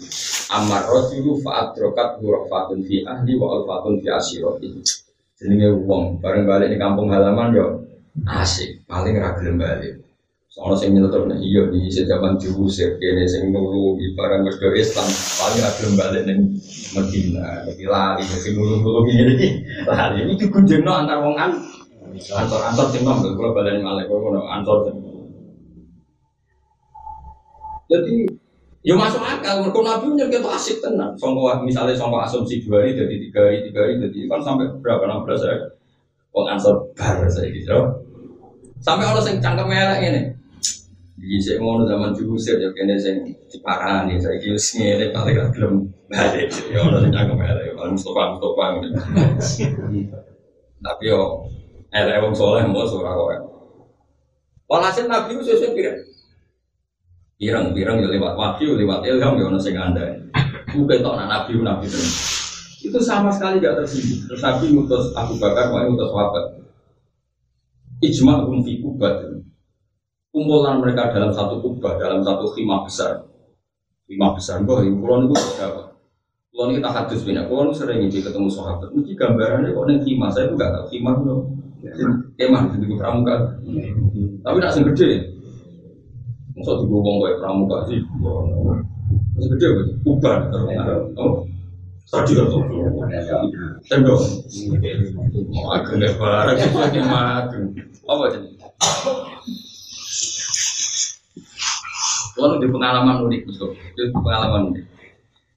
Amar rojulu faat drokat hurafatun fi ahli wa alfatun fi asiroti. Jenenge wong bareng balik di kampung halaman yo asik paling ragil balik. Soalnya sing nyelutur nih iya di zaman diusir kene sing nulu di barang berdo Islam paling ragil balik nih Medina. Jadi lari jadi nulu-nulu gini lari ini dikunjungno antar wong an antar antar sing nom kalau balik malah kalau antar jadi ya masuk akal, mereka Nabi kita asik tenang. Songko misalnya songko asumsi dua hari jadi tiga hari, tiga hari jadi kan sampai berapa enam belas hari. Wong ansor bar saya gitu. Sampai orang yang cangkem merah ini. Di saya mau zaman sih ya kene sing nih saya kira ini paling gak belum balik. Ya orang yang cangkem merah ya paling Mustafa Mustafa gitu. Tapi yo elek wong soleh mau surah kok. Walhasil Nabi itu sesuai pikiran. Pirang-pirang ya lewat wahyu, lewat ilham ya ono sing anda. Bukan tok nabi nabi itu sama sekali gak tersinggung. Terus Nabi ngutus Abu Bakar, mau ngutus sahabat. Ijma fi kubat. Kumpulan mereka dalam satu kubah, dalam satu khimah besar. Khimah besar, gue ini kulon itu berapa? Kulon kita hadus bina, kulon sering ini ketemu sahabat. Mesti gambarannya kok neng khimah, saya juga tahu khimah itu. Kemah di pramuka. Tapi tidak segede. Masa di ngomong kayak pramuka sih. Masih gede apa? Uban. Oh. Tadi kan tuh. Mau agak lebar. Makan. Apa? Kalau di pengalaman unik betul, itu pengalaman unik.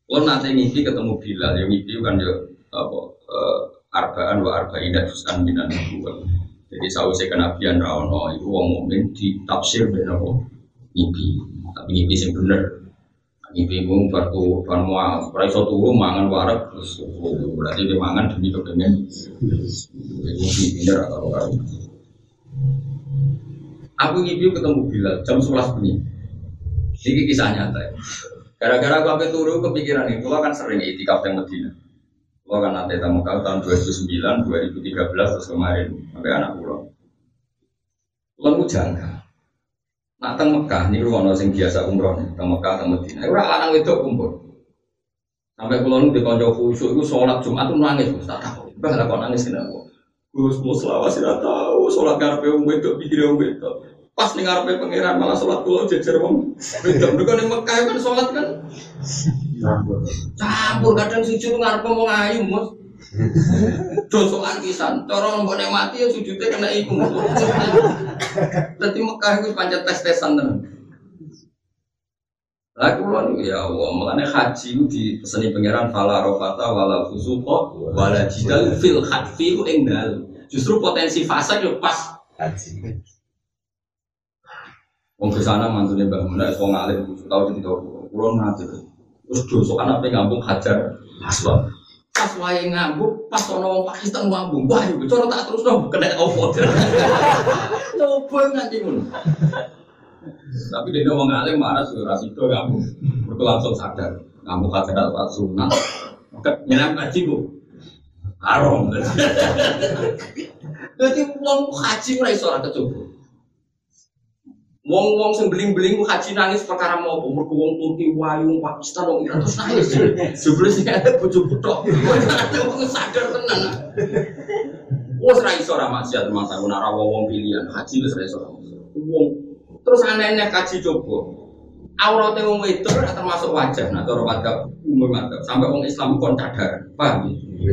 Kalau nanti ngisi ketemu Bilal, ya ngisi kan ya apa uh, arbaan wa arba'in juz'an minan nubuwah. Jadi sausai kenabian rawono itu mukmin ditafsir ben apa? Ngipi tapi ngipi sing bener. Ngipi mung batu ban mual. Ora iso turu mangan wareg terus berarti dia mangan demi kepengen. Ngipi bener atau ora. Aku ngipi ketemu Bilal jam 11 bengi ini kisah nyata ya. gara-gara aku sampai turu kepikiran ini kalau kan sering itikaf yang Medina kalau kan nanti tamu kau tahun 2009 2013 terus kemarin sampai anak pulau Lalu jangka, Nak teng Mekah niku ana sing biasa umroh teng Mekah teng Madinah. Ora lanang wedok kumpul. Sampai kula nu dikonco khusyuk iku salat Jumat tuh nangis Gus tak tahu. Mbah lah kok nangis kenapa? Gus mau selawas ora tahu salat karepe wong wedok pikir wong wedok. Pas ning ngarepe pangeran malah salat kula jejer wong wedok. Mergo ning Mekah kan salat kan campur kadang sujud ngarepe wong ayu, Mus. Dosokan pisan. Cara mbok mati ya sujudnya kena iku. Dadi Mekah iku pancet tes-tesan tenan. Lah kula niku ya Allah, mulane haji ku dipeseni pangeran fala rafata wala fusuqa wala jidal fil hadfi ing dalem. Justru potensi fasik yo pas Haji. Wong ke sana mantune Mbak Mun, nek wong alim tau cerita kula nate. Terus dosa anak pe ngambung hajar aswa. Pas wae ngambung, pas ana wong Pakistan ngambung, wah yo cara tak terus dong kena opo. Coba nganti ngono. Tapi dia ngomong alim marah sudah rasido ngambung. Mereka langsung sadar, ngambung hajar aswa sunat. Nyelam haji bu. Haram. Jadi wong haji ora iso ora kecoba. Wong-wong sing beling-beling haji nangis perkara mau? Mergo wong Turki, wayu, wong Pakistan, wong Iran terus nangis. Jebule sing ada bojo butok. Wong sadar tenan. Wes ra iso ra maksiat masa ora ra wong pilihan. Haji wis ra iso. Wong terus aneh-aneh kaji coba. Aurate wong wedok termasuk wajah, nah cara madzhab umum madzhab sampai wong Islam kon cadar. Paham? ya?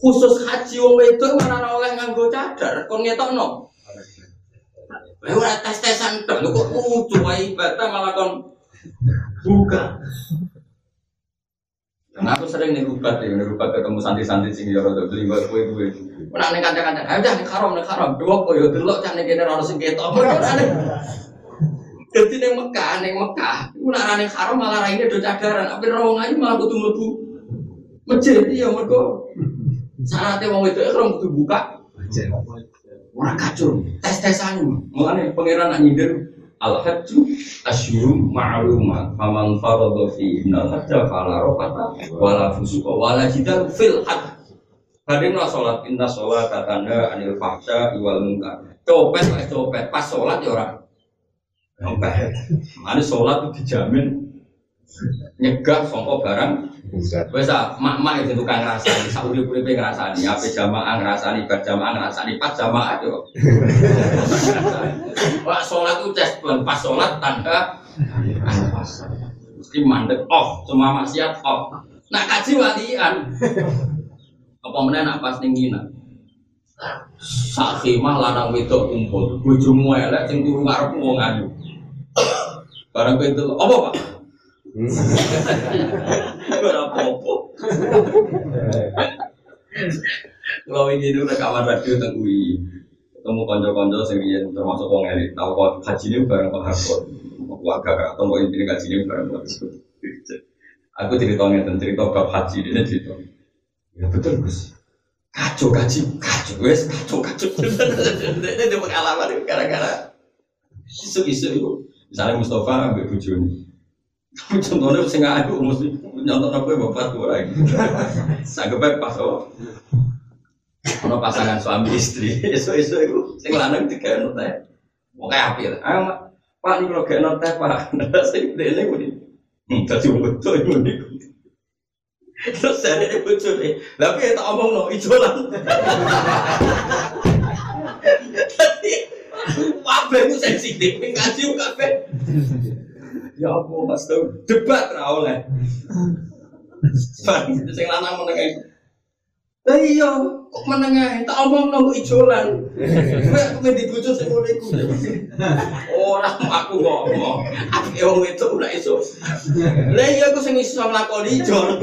Khusus haji wong wedok mana oleh nganggo cadar, kon ngetokno. Ora tes-tesan tok lho kok kudu wae ibadah malah kon buka. Nah, aku sering nih rubat ya, rubat ketemu santri-santri sing ya rada beli buat kue kue. Mana nih kanca-kanca, ayo dah nih haram nih haram, dua kok ya delok cak nih kene ora sing ketok. Jadi nih Mekah, nih Mekah, nak nih haram malah raine do cadaran, apa rawang aja malah kudu mlebu masjid. Iya mergo. Syaratnya wong itu ikhram kudu buka Ora kacau, tes-tesan. Mulane pangeran nak nyindir al hajju asyurum ma'lumat faman farada fi innal hajja fala rafata wala fusuqa wala jidal fil hajj. Hadin lah sholat, inna sholat katanda anil fahsya iwal munkar. Copet lah copet, pas sholat ya orang. Copet. Mana sholat itu dijamin nyegah songkok barang Wes ah, mak-mak itu tukang ngrasani, sak urip-uripe ngrasani, ape jamaah ngrasani, bar jamaah ngrasani, pas jamaah yo. Wah, sholat itu tes pas sholat tanda mesti mandek off, semua maksiat off. Nak kaji walian. Apa meneh nak pas ning ngina. Sak khimah lanang wedok kumpul, bojomu elek sing turu ngarep wong ayu. Barang kowe delok, apa Pak? Ora apa-apa. Kalau ini dulu rekaman radio tentang UI, ketemu konco-konco sing termasuk wong elit, tahu kok haji ini bareng Pak Harkot, keluarga keraton kok ini haji ini bareng Pak. Aku ceritanya tentang cerita bab haji ini cerita. Ya betul Gus. Kacau kaji, kacau wes, kacau kacau. Ini ada pengalaman gara-gara isu-isu itu. Misalnya Mustafa ambil bujuni. Contohnya sing aku mesti nyontok aku bapak tuh lagi. Sanggep pas oh. Ono pasangan suami istri, isu-isu itu sing lanang tiga teh. Mau kayak apa ya? Ayo Mak. Pak ini kalau kayak teh Pak, dene kuwi. Hmm, dadi wong betul ini. Terus saya ini bocor nih, tapi ya tak omong no ijolan. Tadi, apa itu sensitif, ngaji kabeh. Ya apa mas tau debat ra oleh. Sing lanang menengah. Lah iya, kok menengah tak omong nang ijolan. Kowe aku men dibojo sing ngene iku. Ora aku ngomong. Aku wong itu ora iso. Lah iya aku sing iso nglakoni ijol.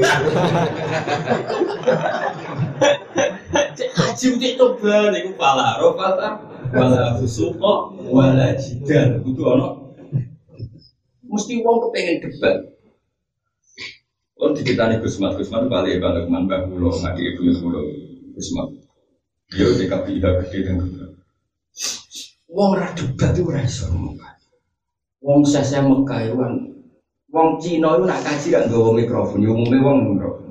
Cek haji cek coba niku pala rofata wala fusuqa wala jidal. Kudu ana mesti wong kepengen debat. Oh dicitani Gus Mat, Gus Mat balik balik man mbak Kulo, ngadi ibu Kulo, Gus Mat. Dia di KPI gede dan gede. Wong ra debat itu ora iso. Wong sese Mekah itu kan, wong Cina itu nak kaji kan gawa mikrofon, ya umumnya wong mikrofon.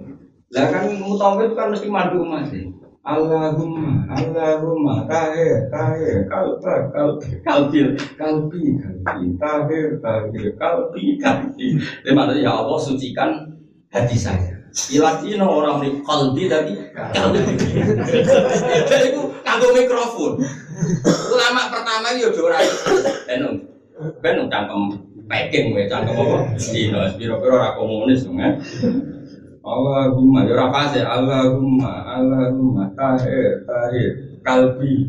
Lah kan mutawif kan mesti mandu masih. Allahumma, Allahumma, tahir, tahir, kalba, kalbi, kalbil, kalbi, kalbi, tahir, tahir, kalbi, kalbi. Ini maknanya ya Allah sucikan hati saya. Ilatino orang di kalbi tadi, kalbi. Jadi itu nganggo mikrofon. Ulama pertama itu ya ora benung. Benung cangkem peking gue cangkem apa? Dino, biro-biro ora komunis dong ya. Allahumma ya ora fase Allahumma Allahumma tahir tahir kalbi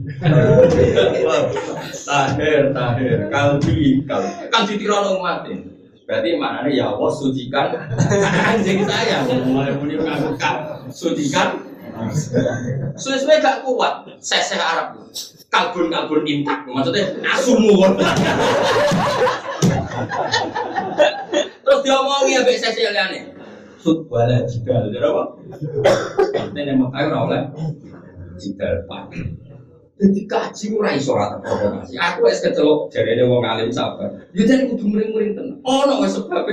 tahir tahir kalbi kalbi kan ditirono umat ini Berarti maknanya ya Allah sucikan anjing saya. Mulai muni ngakukan sucikan. Suwe-suwe gak kuat. Seseh Arab. Kalbun-kalbun intak. Maksudnya asumu. Terus diomongi ya seseh liane. Sut bala jidal. Jadi apa? Ini Mekah ora oleh jidal pak. Jadi kaji ora iso ora provokasi. Aku wis kecelok jarene wong alim sabar. Ya jadi kudu mring-mring tenan. Ono wis sebab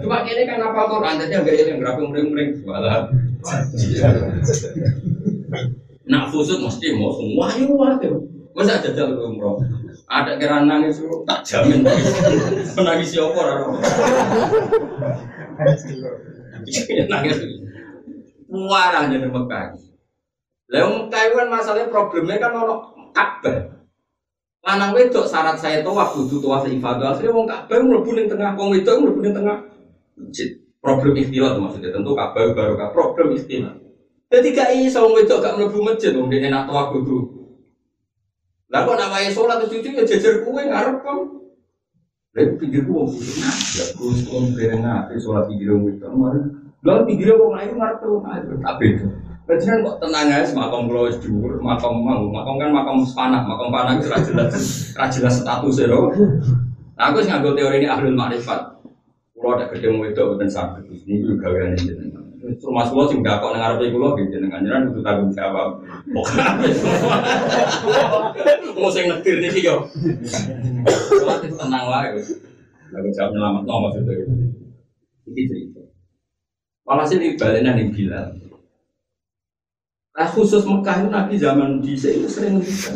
Cuma kene kan apa Quran dadi ambek yang ngrapi mring-mring malah. Nak fusut mesti mau semua yo wae. Wis ada jalan umroh. Ada kira nangis tak jamin. Menangis siapa ora. Nangis. Muarah jadi Mekah. Mekah kan masalahnya problemnya kan ono Ka'bah. Lanang wedok syarat saya tawaf kudu tawaf ibadah. Akhirnya wong Ka'bah mlebu ning tengah, wong wedok mlebu ning tengah. Problem ikhtilat maksudnya tentu Ka'bah baru problem ikhtilat. Jadi gak iso wong wedok gak mlebu masjid wong dene nak tawaf kudu. Lah kok nak wae salat cucu ya jejer kuwe ngarep kan. Lah pikirku wong kudu ya Gus kon bereng ate salat pinggir wong wedok. Lah pinggir wong ayu ngarep wong ayu tak beda. Bajikan kok tenang aja, makam pulau es dhuwur, makam mau, makam kan makam panah, makam panah itu jelas, jelas status ya Nah, aku nganggo teori ini ahlul makrifat. Pulau ada gede itu bukan sakit, ini juga gawean ini. Rumah pulau sih nggak kok dengar apa pulau gitu, dengan jalan itu tanggung jawab. Mau saya ngetir nih yo. Itu tenang lah, tanggung jawab nyelamat no maksudnya. Ini cerita. Malah sih baliknya nih Bilal. Nah khusus Mekah itu Nabi zaman di itu sering ngerti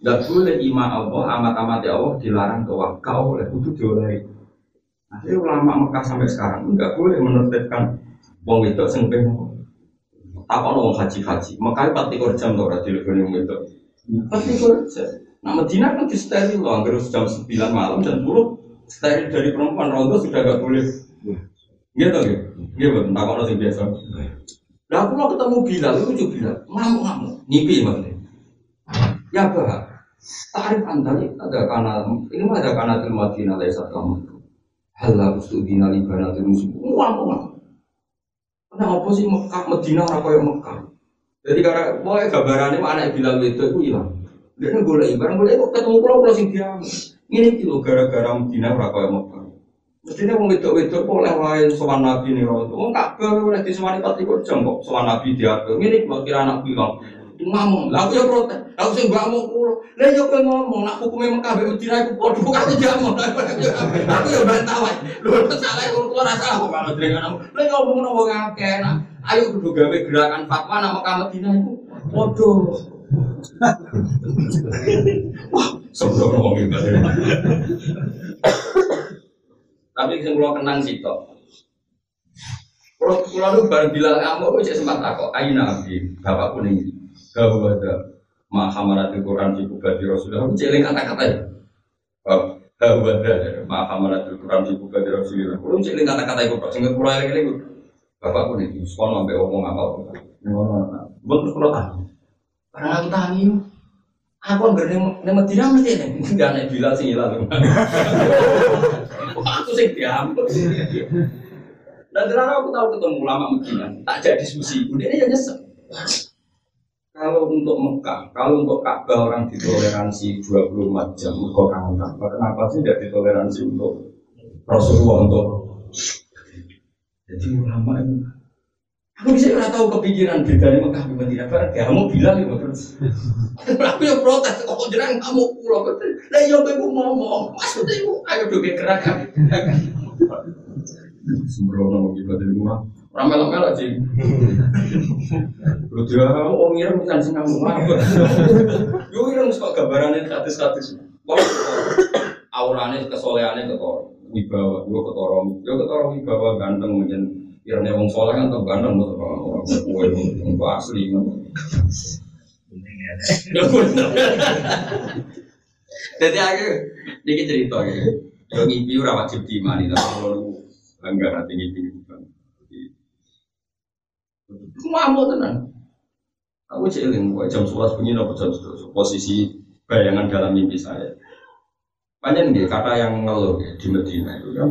Gak boleh imam Allah, amat-amat ya Allah dilarang ke wakau oleh itu dioleh. Akhirnya ulama Mekah sampai sekarang nggak boleh menertibkan wong itu sengpeh apa wong haji-haji. Mekah itu pasti jam tuh di lebih wong itu. Pasti jam. Nah Medina kan di steril loh, hampir jam 9 malam dan 10 steril dari perempuan rondo sudah gak boleh. Gitu gitu. Gitu, tak kalau biasa. Lah aku mau ketemu Bilal, itu juga Bilal, ngamuk-ngamuk, ngipi maksudnya. Ya bah, tarif anda ini ada karena ini mah ada karena terima dina lesat kamu. Halah ustudina libana musuh, ngamuk-ngamuk. Karena apa sih Mekah Medina orang kaya Mekah? Jadi karena mau gambarannya anak Bilal itu itu hilang. Dia boleh ibarat boleh kok ketemu pulau pulau sing diam. Ini kilo gara-gara Medina orang kaya Mekah. Mestinya wong wedok-wedok boleh wae sowan nabi nih rondo. Wong kabeh oleh disewani pati kok jam kok sowan nabi diatur. Kok kira anak bilang ngomong, lah aku ya protes, aku sing mbak mau kulo, lah yo kowe ngomong, nak hukumnya Mekah be Medina iku padha kok aku jamu, aku yo bantah wae, lho salah iku kulo rasa aku kalau dengan kamu, lah ngomong ngono wong akeh, nah ayo kudu gawe gerakan fatwa nak Mekah Medina iku padha. Wah, sebelum ngomong gitu. Tapi yang kalau kenang sih toh. Kalau kalau lu baru bilang kamu, aku cek sempat aku. Ayo nabi, bapak kuning. Kau ada mahamarat Quran di kubati Rasulullah. Aku cek kata-kata ya. Kau ada mahamarat Quran di kubati Rasulullah. Aku cek kata-kata itu. Sehingga pulau yang ini bapak kuning. Sekolah sampai ngomong apa? Apa? Terus kalau tahu. Karena aku tahu Aku nggak nih Medina mesti nih. Nggak nih bilang sih hilang. Aku sih diambil. Dan ternyata aku tahu ketemu ulama Medina, tak jadi diskusi. Udah ini nyesek. Kalau untuk Mekah, kalau untuk Ka'bah orang ditoleransi 24 jam, kok kangen Kenapa sih tidak ditoleransi untuk Rasulullah untuk jadi ulama itu Aku bisa nggak tahu kepikiran bedanya Mekah dengan Madinah barang ya kamu bilang ya terus. Aku yang protes kok jangan kamu pulau betul. Lah yo kowe ngomong, maksudnya ibu ayo doge gerakan. Sembrono gitu dari rumah. Ramel-ramel aja. Lu dia kamu om ngirim bukan sing kamu Yo ngirim kok gambarannya status-status. Aurane kesolehannya ketor. Wibawa, yo ketorong, yo ketorong wibawa ganteng menjadi Kiranya wong soleh kan tuh ganteng tuh orang kue wong asli. Jadi aku dikit cerita ya. Yo ngipi ora wajib diimani tapi kalau enggak nanti ngipi bukan. Mau tenang. Aku celing, jam sebelas bunyi nopo jam posisi bayangan dalam mimpi saya. Banyak nih kata yang ngeluh ya, di Medina itu kan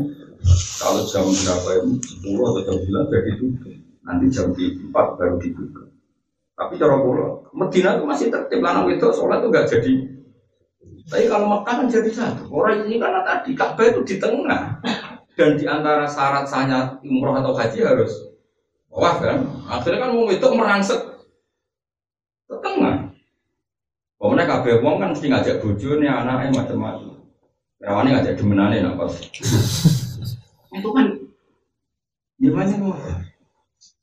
Kalau jam berapa itu sepuluh atau jam sembilan jadi tutup. Nanti jam empat baru dibuka. Tapi cara pulau, Medina itu masih tertib lanang itu sholat itu gak jadi. Tapi kalau Mekah kan jadi satu. Orang ini karena tadi Ka'bah itu di tengah dan di antara syarat sahnya umroh atau haji harus wah kan. Akhirnya kan mau itu merangsek ke tengah. Pokoknya kabeh wong kan mesti ngajak bojone, anaknya macam-macam. Rawane ngajak demenane napa. Itu kan gimana mau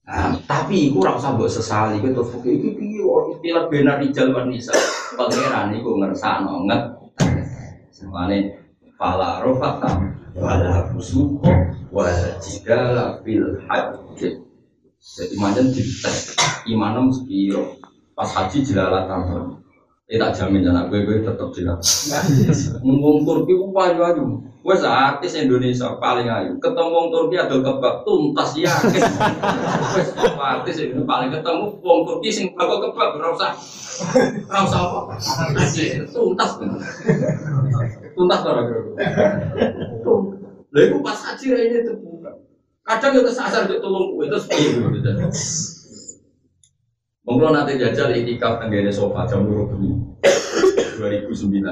Nah, tapi iku ora usah mbok sesali kowe terus iki piye istilah benar rijal wan nisa. Pangeran iku ngersakno nget. Semane fala rofata wala fusuqa wala jidala fil hajj. Jadi macam dites imanem sepiro. Pas haji jelalatan. Eh tak jamin anak gue gue tetap jelas. Ngomong Turki ku payu ayu. Wes artis Indonesia paling ayu. Ketemu wong Turki ada kebab tuntas yakin. Wes artis ini paling ketemu wong Turki sing bakal kebab ora usah. Ora usah apa. Tuntas. Tuntas ora kira. Lha iku pas haji ra ini terbuka. Kadang yo kesasar yo tulung kowe terus piye gitu. Monggo nanti jajal itikaf tenggene sofa jam dua bengi 2009.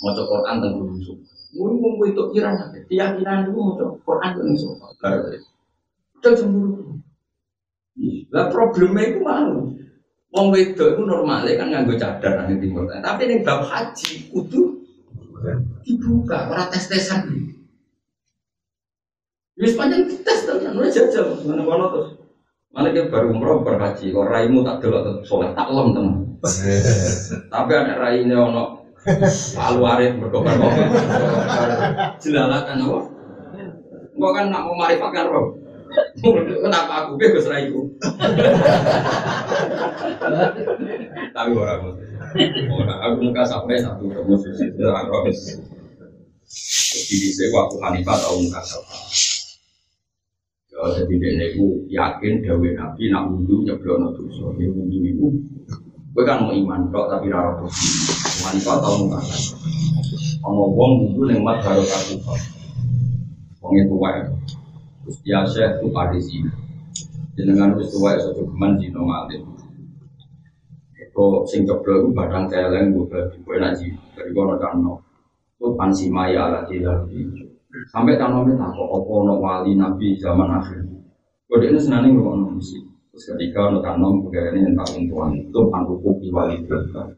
Mau Quran tentang Yusuf. Mungkin mau itu kiranya, keyakinan itu mau Quran tentang sofa. Jam jam dua Lah problemnya itu malu. Wong wedok itu normalnya kan nganggo cadar nang timur. Tapi ning bab haji kudu dibuka, ora tes-tesan. Wis panjang tes tenan, ora jajal, ngono-ngono terus. Mana kita baru umroh berhaji, kok raimu tak dulu tetap soleh tak lem teman. Tapi ada raine ono palu arit berkobar kobar, jelalakan apa? Enggak kan nak mau marifat roh. Kenapa aku bebas raiku? Tapi orang orang aku muka sampai satu musuh itu harus. Jadi saya waktu Hanifah tahu muka sampai. Jadi dia itu yakin dawe nabi nak wudhu nyeblono dosa. Dia wudhu itu, gue kan mau iman kok tapi rara terus. Iman kok tau muka Ono wong wudhu neng mat baru kaku Wong itu wae. Terus dia syekh tuh pada sini. Jenengan wis tuwa iso jogeman dino ngalim. Eko sing jeblo iku badang celeng gue berarti gue naji dari kono kano. Itu pansi maya ala tidak Sampai tanamnya tak kok opo no wali nabi zaman akhir. Kode ini senang ngomong musik. Terus ketika no tanam begini yang tak untuan itu panduku di wali berkah.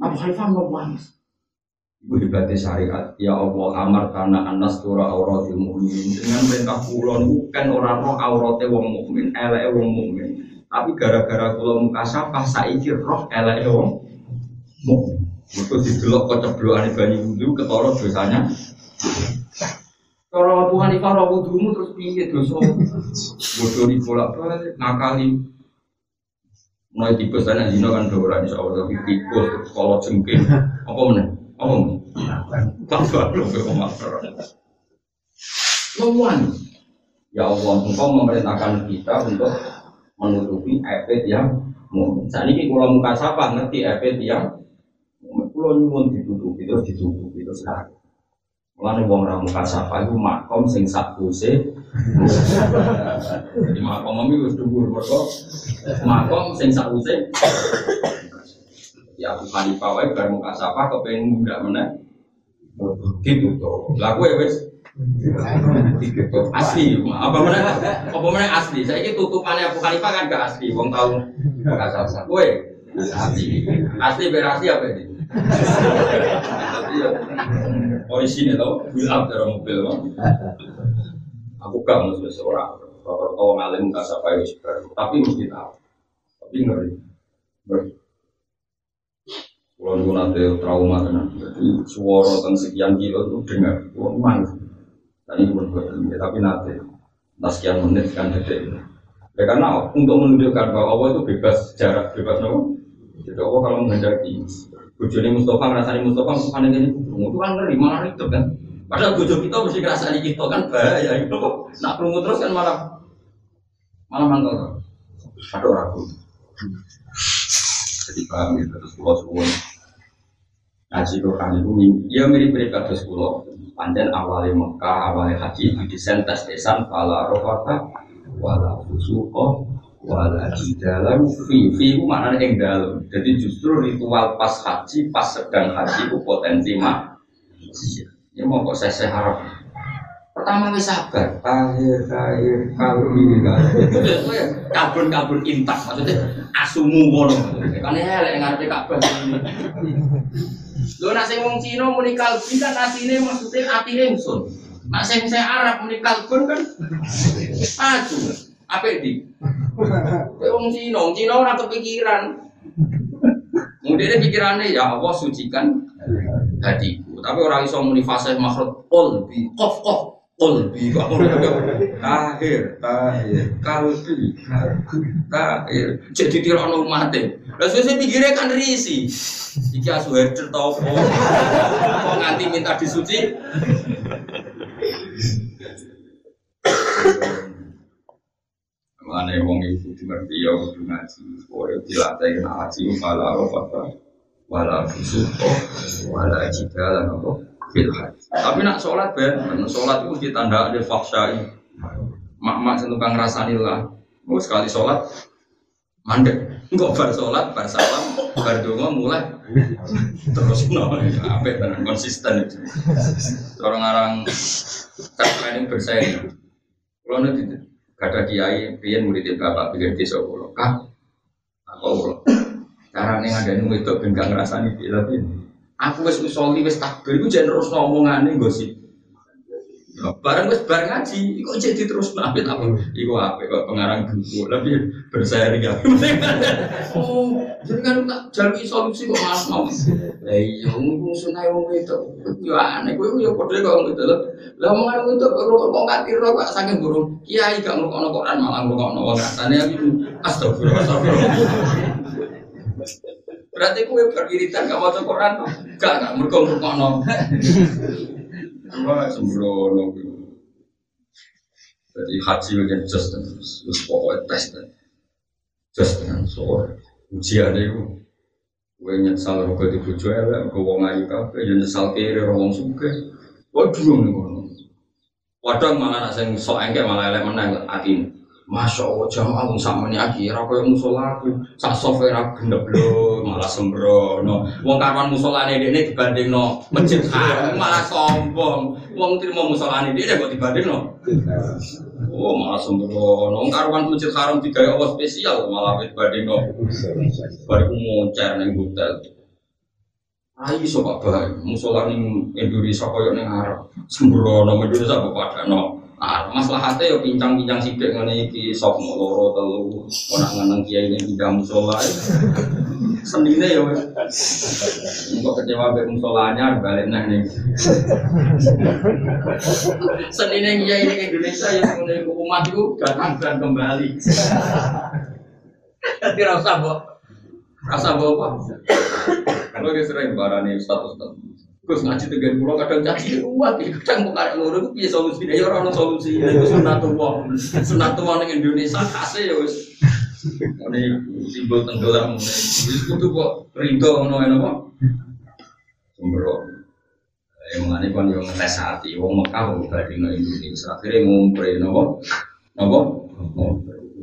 Abu Hanifah no manis. Ibu hebatnya syariat, ya Allah amar karena anas tura auratil mukmin dengan perintah kulon bukan orang roh aurate wong mukmin, elek wong mukmin. Tapi gara-gara kulon muka siapa saiki roh elek wong mukmin. Itu didelok koceblokan banyu wudhu ketara dosanya kalau Abu Hanifah rawu wudhumu terus piye dosa? Bodoh di bolak balik ngakali. Mulai tikus dan zina kan dora insya Allah tapi tikus kalau jengking apa mana? Apa mana? Tak baru ke komater. Ngomong Ya Allah, engkau memerintahkan kita untuk menutupi efek yang mau. Saat ini kalau muka siapa ngerti efek yang Pulau nyuwun ditutupi terus ditutupi terus sekarang. Mulane wong ra muka sapa iku makom sing sakuse. Jadi makom iki wis dhuwur mergo makom sing sakuse. Ya aku kali wae bar muka sapa kepengin muda meneh. Gitu to. Lah kowe wis asli apa mana apa mana asli saya ini tutupannya Abu Hanifah kan gak asli wong tahu gak sasa kue asli asli berasli apa ini Orisinnya tau, build up dari mobil bang. Aku gak mau seorang, kalau tahu ngalim nggak sampai wis tapi mesti tahu. Tapi ngeri, ngeri. Kalau nunggu nanti trauma tenan, jadi suara tentang sekian kilo itu dengar, kalau mang. Dan ini berbuat tapi nanti, sekian menit kan detik. Ya karena untuk menunjukkan bahwa Allah itu bebas jarak, bebas nopo. Jadi Allah kalau menghendaki Bujoni Mustafa ngerasani Mustafa, Mustafa ini itu kan ngeri, malah ribet kan. Padahal bujo kita mesti ngerasani kita kan bahaya itu. Nak perlu terus kan malah malah mangkal. Ada ragu. Jadi paham gitu, terus pulau suwun. Haji Quran itu ya mirip-mirip kados kula. Pancen awale Mekah, awale haji didesain tes desan fala rofata wala fusuqa wala jidalan fi fi itu maknanya ing dalem. Jadi justru ritual pas haji, pas sedang haji itu potensi mak. Ya mau kok saya harap. Pertama wis sabar, akhir akhir kalbi kabun kabun intak maksudnya asumu ngono. Kan elek ngarepe kabeh. Lho nak sing wong Cina muni kalbi kan asine maksudnya atine ingsun. Sing saya Arab muni kalbun kan aju. Apik di? Wong Cina, wong Cina ora kepikiran. Kemudian pikirannya ya Allah sucikan hatiku. Tapi orang iso muni fasih makhraj qalbi, qaf qaf ngono tahir tahir kalbi tahir jadi tirono mate lah sesuai pikirnya kan risi iki asu herder tau apa kok nganti minta disuci Mana wong iku ngerti ya kudu ngaji. Kowe dilatih ngaji wala apa wala fusuqa wala jidal apa fil. Tapi nak sholat ben, sholat itu mesti tanda ada faksai. Mak-mak sing tukang ngrasani lah. Mau sekali sholat mandek. Enggak bar sholat, bar salam, bar donga mulai terus no, apa tenan konsisten itu. Orang-orang kan bersaing. Kalau nanti gak ada kiai, pian murid bapak pikir desa kulo, kah? Apa kulo? Carane ngadain itu ben gak ngrasani piye tapi aku wis usoli wis takbir iku jan terus ngomongane gosip. Barang wis bar ngaji, iku jadi terus napit apa? Iku apa kok pengarang buku, tapi berseri ya. oh, jadi kan tak jalui solusi kok malah mau. Lah iya, ngomong sunai wong itu, yo aneh, kowe yo padha kok gitu loh. Lah omongan itu perlu kok ngerti ro kok saking burung. Kiai gak ngrungokno Quran malah ngrungokno wong rasane aku astagfirullah astagfirullah. Berarti kue beriritan gak mau Quran? Gak, gak mereka mereka Wah, sembrono Jadi haji bagian just terus. Pokoknya tes just dengan sore. Ujian itu gue nyesal rogo di bojo elek gue wong ayu kabeh ya nyesal kiri wong suge waduh nih kono waduh malah nak sok engke malah elek menang atine Masya Allah, jamaah wong sama ini kaya musola aku sak software aku gendep lho, malah sembrono. Wong karuan musola ini ini dibanding no masjid haram malah sombong. Wong terima musola ini dia kok dibanding no. Oh malah sembrono. Wong karuan masjid haram tiga Allah spesial malah dibanding no. Baru moncer neng hotel. Ayo sobat baik, musola ning Indonesia kaya ning Arab. Sembrono Indonesia kok pada no. Ah, maslahatnya ya pincang-pincang sidik ngene iki sok loro telu ora ngeneng kiai ini pindah musola. Senine ya. Engko kecewa mbek musolanya balik nang ning. Senine kiai ini Indonesia ya ngene iku umat iku datang dan kembali. Tapi rasa mbok rasa mbok? Kalau dia sering barani status status. Gus ngaji dengan pulau kadang caci kuat, kadang mau karek loro itu piye solusinya ya orang solusi itu sunatullah, sunatullah ning Indonesia kasih ya wis. Ini simbol tenggelam, wis kudu kok rindu ngono ngono apa? Sembro. Yang mana kan yang ngetes hati, wong Mekah wong bali nang Indonesia, akhirnya ngumpre nopo, nopo,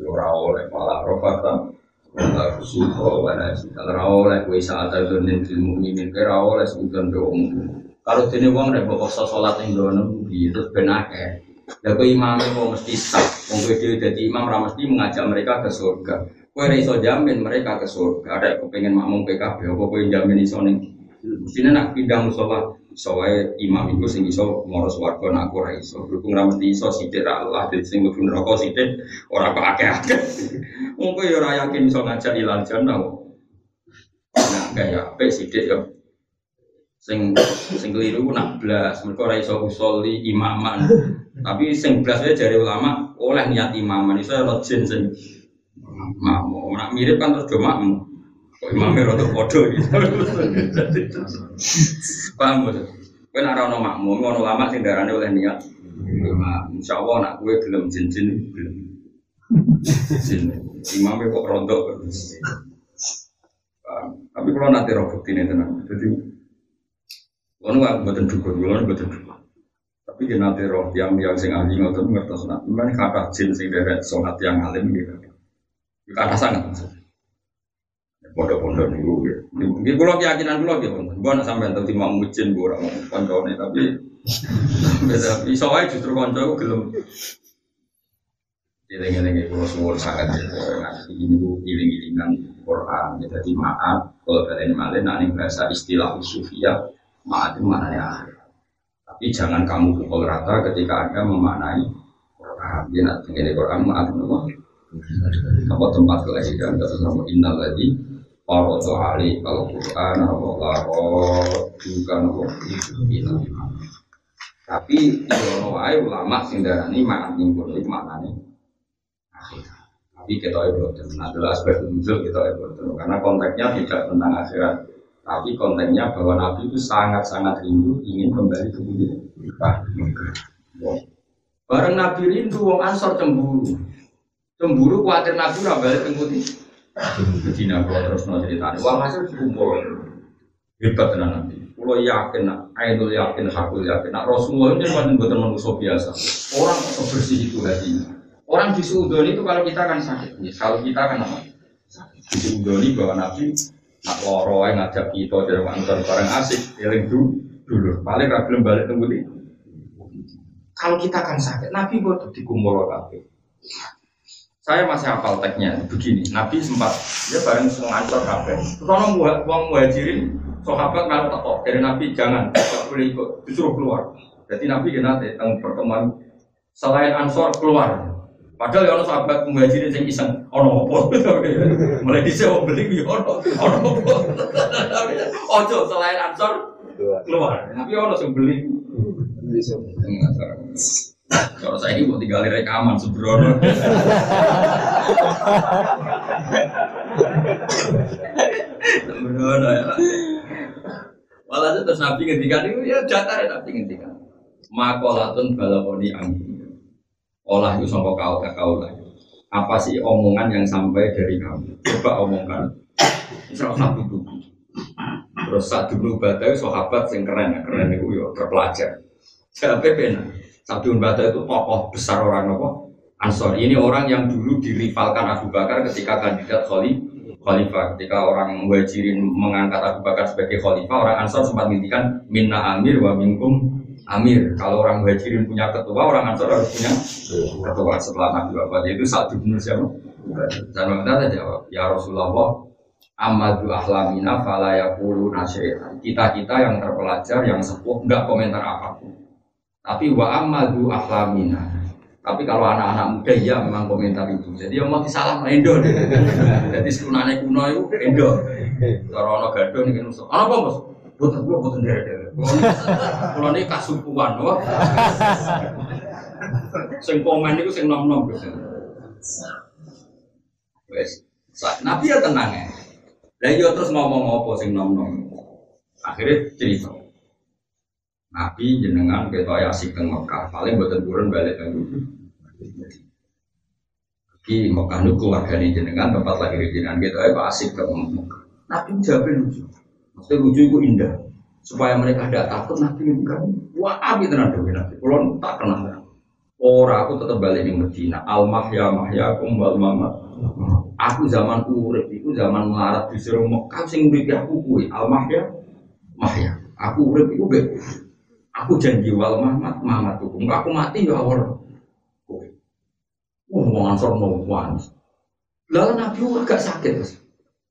ora oleh malah rofata. Wala kusuko wala sikal rawoleh kue saat itu nanti mukminin kue rawoleh sebutan doang. Kalau dene wong rek kok paksa salat ning dono terus ben akeh. Ya kue imamnya mau mesti sah. Wong kue dadi imam ra mesti mengajak mereka ke surga. Kue iso jamin mereka ke surga. Ada kepengen makmum PKB apa kue jamin iso ning Mestinya nak pindah musola, soalnya imam itu sing iso moros warga nak aku iso. Berhubung ra mesti iso sidik ra Allah, jadi sing mlebu neraka sidik ora kok akeh-akeh. Wong kowe ya ora yakin iso ngajak ilal jannah. Nah, kayak apik sidik ya. Sing sing keliru nak blas, mergo ora iso usoli imaman. Tapi sing blas wae jare ulama oleh niat imaman iso ora jin sing makmum. Nak mirip kan terus do makmum. Kok imamnya rada podo gitu. Paham betul? Kowe nek ora ono makmum, ono ulama sing darane oleh niat. Imam, insya Allah nak gue gelem jin-jin gelem. Jin. Kok. Paham? Tapi kalau nanti roh bukti ini tenang. Jadi Kono aku buatan dukun, kono buatan dukun. Tapi dia nanti roh yang yang sing ahli ngotot ngertos nak. Mana kata jin sing deret sohat yang alim gitu. Kata sangat. Pondok-pondok dulu ya. Ini kalau keyakinan dulu ya, gue nak sampai tahu mau mujin gue orang konco tapi tapi soalnya justru konco gue belum. Jadi ini kalau semua sangat ya, ini bu iling-ilingan Quran. Ya, jadi maaf kalau kalian malah nanti bahasa istilah sufia maaf itu maknanya Tapi jangan kamu pukul rata ketika anda memaknai Quran. Dia nanti ini Quran maaf apa? Tempat kelahiran terus nama innal lagi Para Ali kalau Quran apa laro juga nopo Tapi yo wae ulama sing darani makan nimbun itu maknane Tapi kita itu nah adalah aspek nuzul kita itu karena konteksnya tidak tentang akhirat. Tapi konteksnya bahwa Nabi itu sangat-sangat rindu ingin kembali ke bumi. Bareng Nabi rindu, wong Ansor cemburu. Cemburu khawatir Nabi ora balik ke Medina kalau terus mau cerita Wah hasil dikumpul hebat tenan nanti. Kalau yakin, Ainul yakin, Hakul yakin. Nak Rasulullah ini bukan buatan manusia biasa. Orang sebersih itu hatinya. Orang di Suudon itu kalau kita kan sakit. Ya, kalau kita kan apa? Di Suudon bahwa Nabi nak loro ngajak kita dari kantor bareng asik, eling dulu dulu. Paling ragilem balik tunggu Kalau kita kan sakit, Nabi buat dikumpul kabeh. Saya masih hafal teksnya begini. Nabi sempat dia bareng ngancor kafe. Terus orang uang muhajirin sahabat kalau teko dari Nabi jangan tidak boleh ikut disuruh keluar. Jadi Nabi kena nanti tentang pertemuan selain ansor keluar. Padahal ya orang sahabat muhajirin yang iseng, ono apa? Mulai di sewa beli ya ono, ono apa? Ojo selain ansor keluar. Tapi ono yang beli. Kalau saya ini mau tinggal rekaman sebrono. Sebrono ya. Malah itu terus Nabi ngendikan itu ya jatah ya Nabi ngendikan. Makolatun balakoni angin. Olah itu sampai kau kau lah. Apa sih omongan yang sampai dari kamu? Coba omongkan. Misal satu buku. Terus satu buku batai sahabat yang keren, keren itu ya terpelajar. Siapa benar? Sabdun Bata itu tokoh besar orang apa? Ansor. Ini orang yang dulu dirivalkan Abu Bakar ketika kandidat khalifah. Ketika orang Muhajirin mengangkat Abu Bakar sebagai khalifah, orang Ansor sempat menghentikan minna amir wa minkum amir. Kalau orang Muhajirin punya ketua, orang Ansor harus punya ketua setelah Nabi Bapak. Itu satu bin siapa? Dan Baghdad jawab, ya Rasulullah, Amadu ahlamina fala yakulu Kita-kita yang terpelajar, yang sepuh, enggak komentar apa pun. Tapi wa amadu ahlamina. Tapi kalau anak-anak muda ya memang komentar itu. Jadi yang mau disalam endo. Jadi sekunane kuno itu endo. Kalau ono gado nih kan Apa bos? Boten kula boten dere-dere. Kula niki kasupuan wah. Sing komen niku sing nom-nom Wes. Nabi ya tenang ya. Lah iya terus ngomong apa sing nom-nom. Akhirnya cerita. Nabi jenengan kita asik ke Mekah, paling buatan turun balik ke Di Mekah itu keluarga ini jenengan tempat lagi jenengan kita ya asik ke Mekah. Nabi jawabnya lucu, maksudnya lucu itu indah. Supaya mereka tidak takut Nabi kan, wah abi tenan dewi Nabi. Kalau tak kenal, orang aku tetap balik di Medina. Al mahya mahya kumbal mama. Aku zaman urip, itu zaman melarat di Mekah sing urip aku kue. Al mahya mahya. Aku urip itu Aku janji wal Muhammad, Muhammad hukum. Aku mati ya awal. Mau ansor mau. Lalu Nabi agak sakit.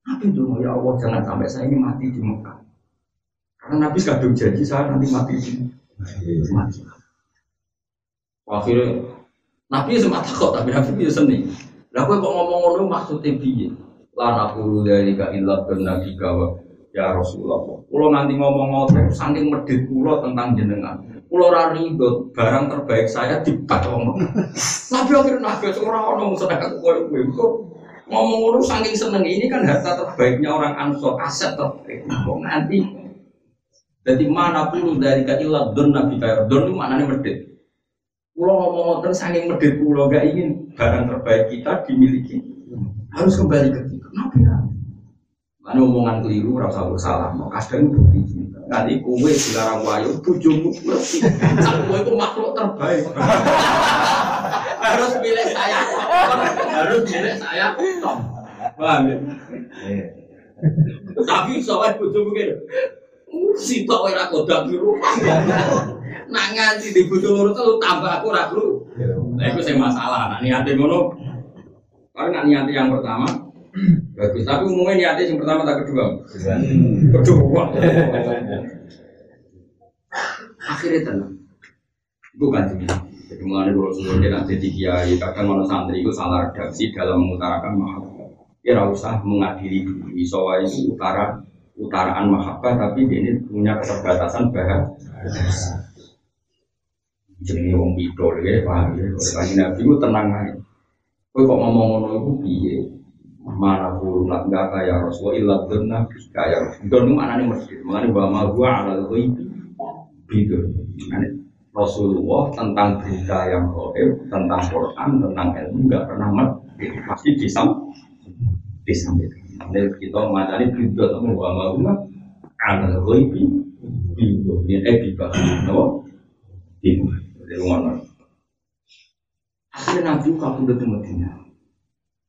Nabi dulu ya Allah jangan sampai saya ini mati di Mekah. Karena Nabi kadung janji saya nanti mati di mati. Akhirnya Nabi sempat takut tapi Nabi bisa seni. Lah kok ngomong ngono maksudnya piye? Lah aku dari ka illa nabi kawa Ya Rasulullah, kalau nanti ngomong ngotot, saking medit pulau tentang jenengan. Pulau rari barang terbaik saya dibat ngomong. Nabi akhirnya nabi seorang orang sedangkan kue kue itu ngomong ngomong saking seneng ini kan harta terbaiknya orang ansor aset terbaik. Kok nanti jadi mana pun dari kailah don nabi kayak don itu maknanya medit. Pulau ngomong ngotot saking medit pulau gak ingin barang terbaik kita dimiliki harus kembali ke kita. Nabi Mana omongan keliru, rasa bersalah. Mau kadang bukti cinta. Nanti kue dilarang wayu, bujumu ngerti. Kue itu makhluk terbaik. harus pilih saya. Harus pilih saya. Paham ya? Tapi soalnya bujumu gitu. Si tok ora kodak biru. Nak nganti di bojo loro telu tambah aku ora kru. Lah iku sing masalah. Nak niate ngono. Kalau nak niate yang pertama bagus, tapi umumnya niate yang pertama tak kedua. Kedua. Akhirnya tenang. Itu kan Jadi mulai kalau semua dia nanti jadi kiai, kadang mana santri itu salah redaksi dalam mengutarakan mahabbah. Ya usah mengadili dulu. Isowa itu utara utaraan mahabbah, tapi ini punya keterbatasan bahasa jenenge wong pidol ya paham ya kanjeng Nabi ku tenang ae kowe kok ngomong ngono iku piye mana pun nak enggak kaya Rasul illa dunna kaya itu nu anane mesti mengenai wa ma huwa ala ghaibi bidu Rasulullah tentang berita yang gaib tentang Quran tentang ilmu enggak pernah mati. Pasti disam disampaikan. Ini kita matanya bidu atau wa ma huwa ala ghaibi bidu ini eh bidu bidu dari mana? Akhirnya Nabi kabudut di Medina.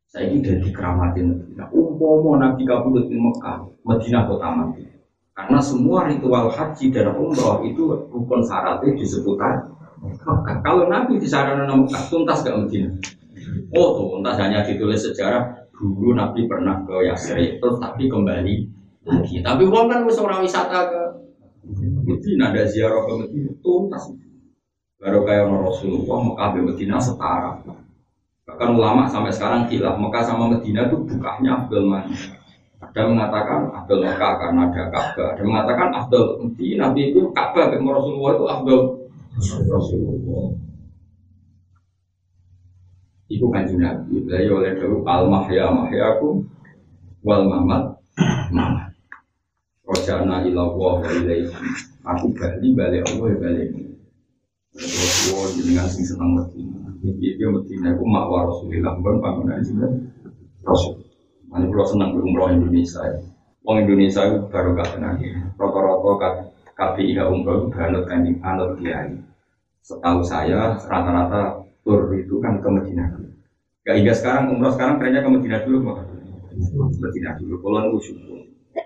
Saya ini dari keramatin Medina. Umpomo Nabi kabudut di Mekah, Medina kota mati. Karena semua ritual haji dan umroh itu rukun syaratnya di seputar Mekah. Kalau Nabi di sana Mekah, tuntas gak Medina? Oh, tuntas hanya ditulis sejarah dulu Nabi pernah ke Yasrib, terus tapi kembali lagi. Tapi uang kan orang wisata ke Medina, ada ziarah ke Medina, tuntas. Baru kayak Rasulullah Mekah Medina setara. Bahkan ulama sampai sekarang gila Mekah sama Medina itu bukanya Abdul mana? Ada mengatakan Abdul Mekah karena ada Ka'bah. Ada mengatakan Abdul Medina itu Ka'bah dan Rasulullah itu Abdul Rasulullah. Iku kanjeng Nabi. Beliau oleh dulu al mahya mahyaku wal mamat mamat. Rojana ila wa ilaihi. Aku balik balik Allah balik. Rasulullah dengan sing senang Medina. Iki dia Medina iku makwa Rasulullah ben panggonan sinten Rasul. Mane kula seneng umroh Indonesia. Wong Indonesia itu baru gak tenang Rata-rata KPI umroh itu banget kanjeng anut kiai. Setahu saya rata-rata tur itu kan ke Medina. Gak hingga sekarang umroh sekarang trennya ke Medina dulu kok. Medina dulu. Kalau nunggu syukur.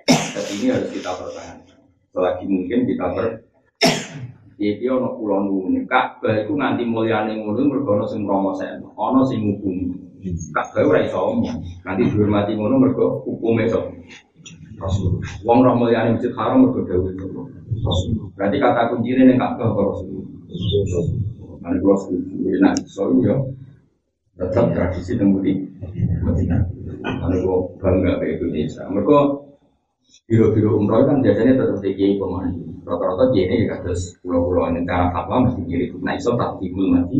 Dan ini harus kita pertahankan. Selagi mungkin kita ber Iki ana kula nuwun. Ka'bah iku nganti mulyane ngono mergo ana sing promoseno, ana sing ngukumi. Ka'bah ora iso omong. Nanti dihormati ngono mergo hukume iso. Rasul. Wong ora mulyane masjid haram. Berarti kata kuncine ning Ka'bah kok Rasul. Mane kula setuju. Yo. Tetap tradisi temudi Medina. Mane kula bangga be Indonesia. Mergo biro-biro umroh kan biasanya tetap kiai pemain rata-rata dia ini ya terus pulau-pulau ini cara fatwa mesti kiri nah iso tak timbul mati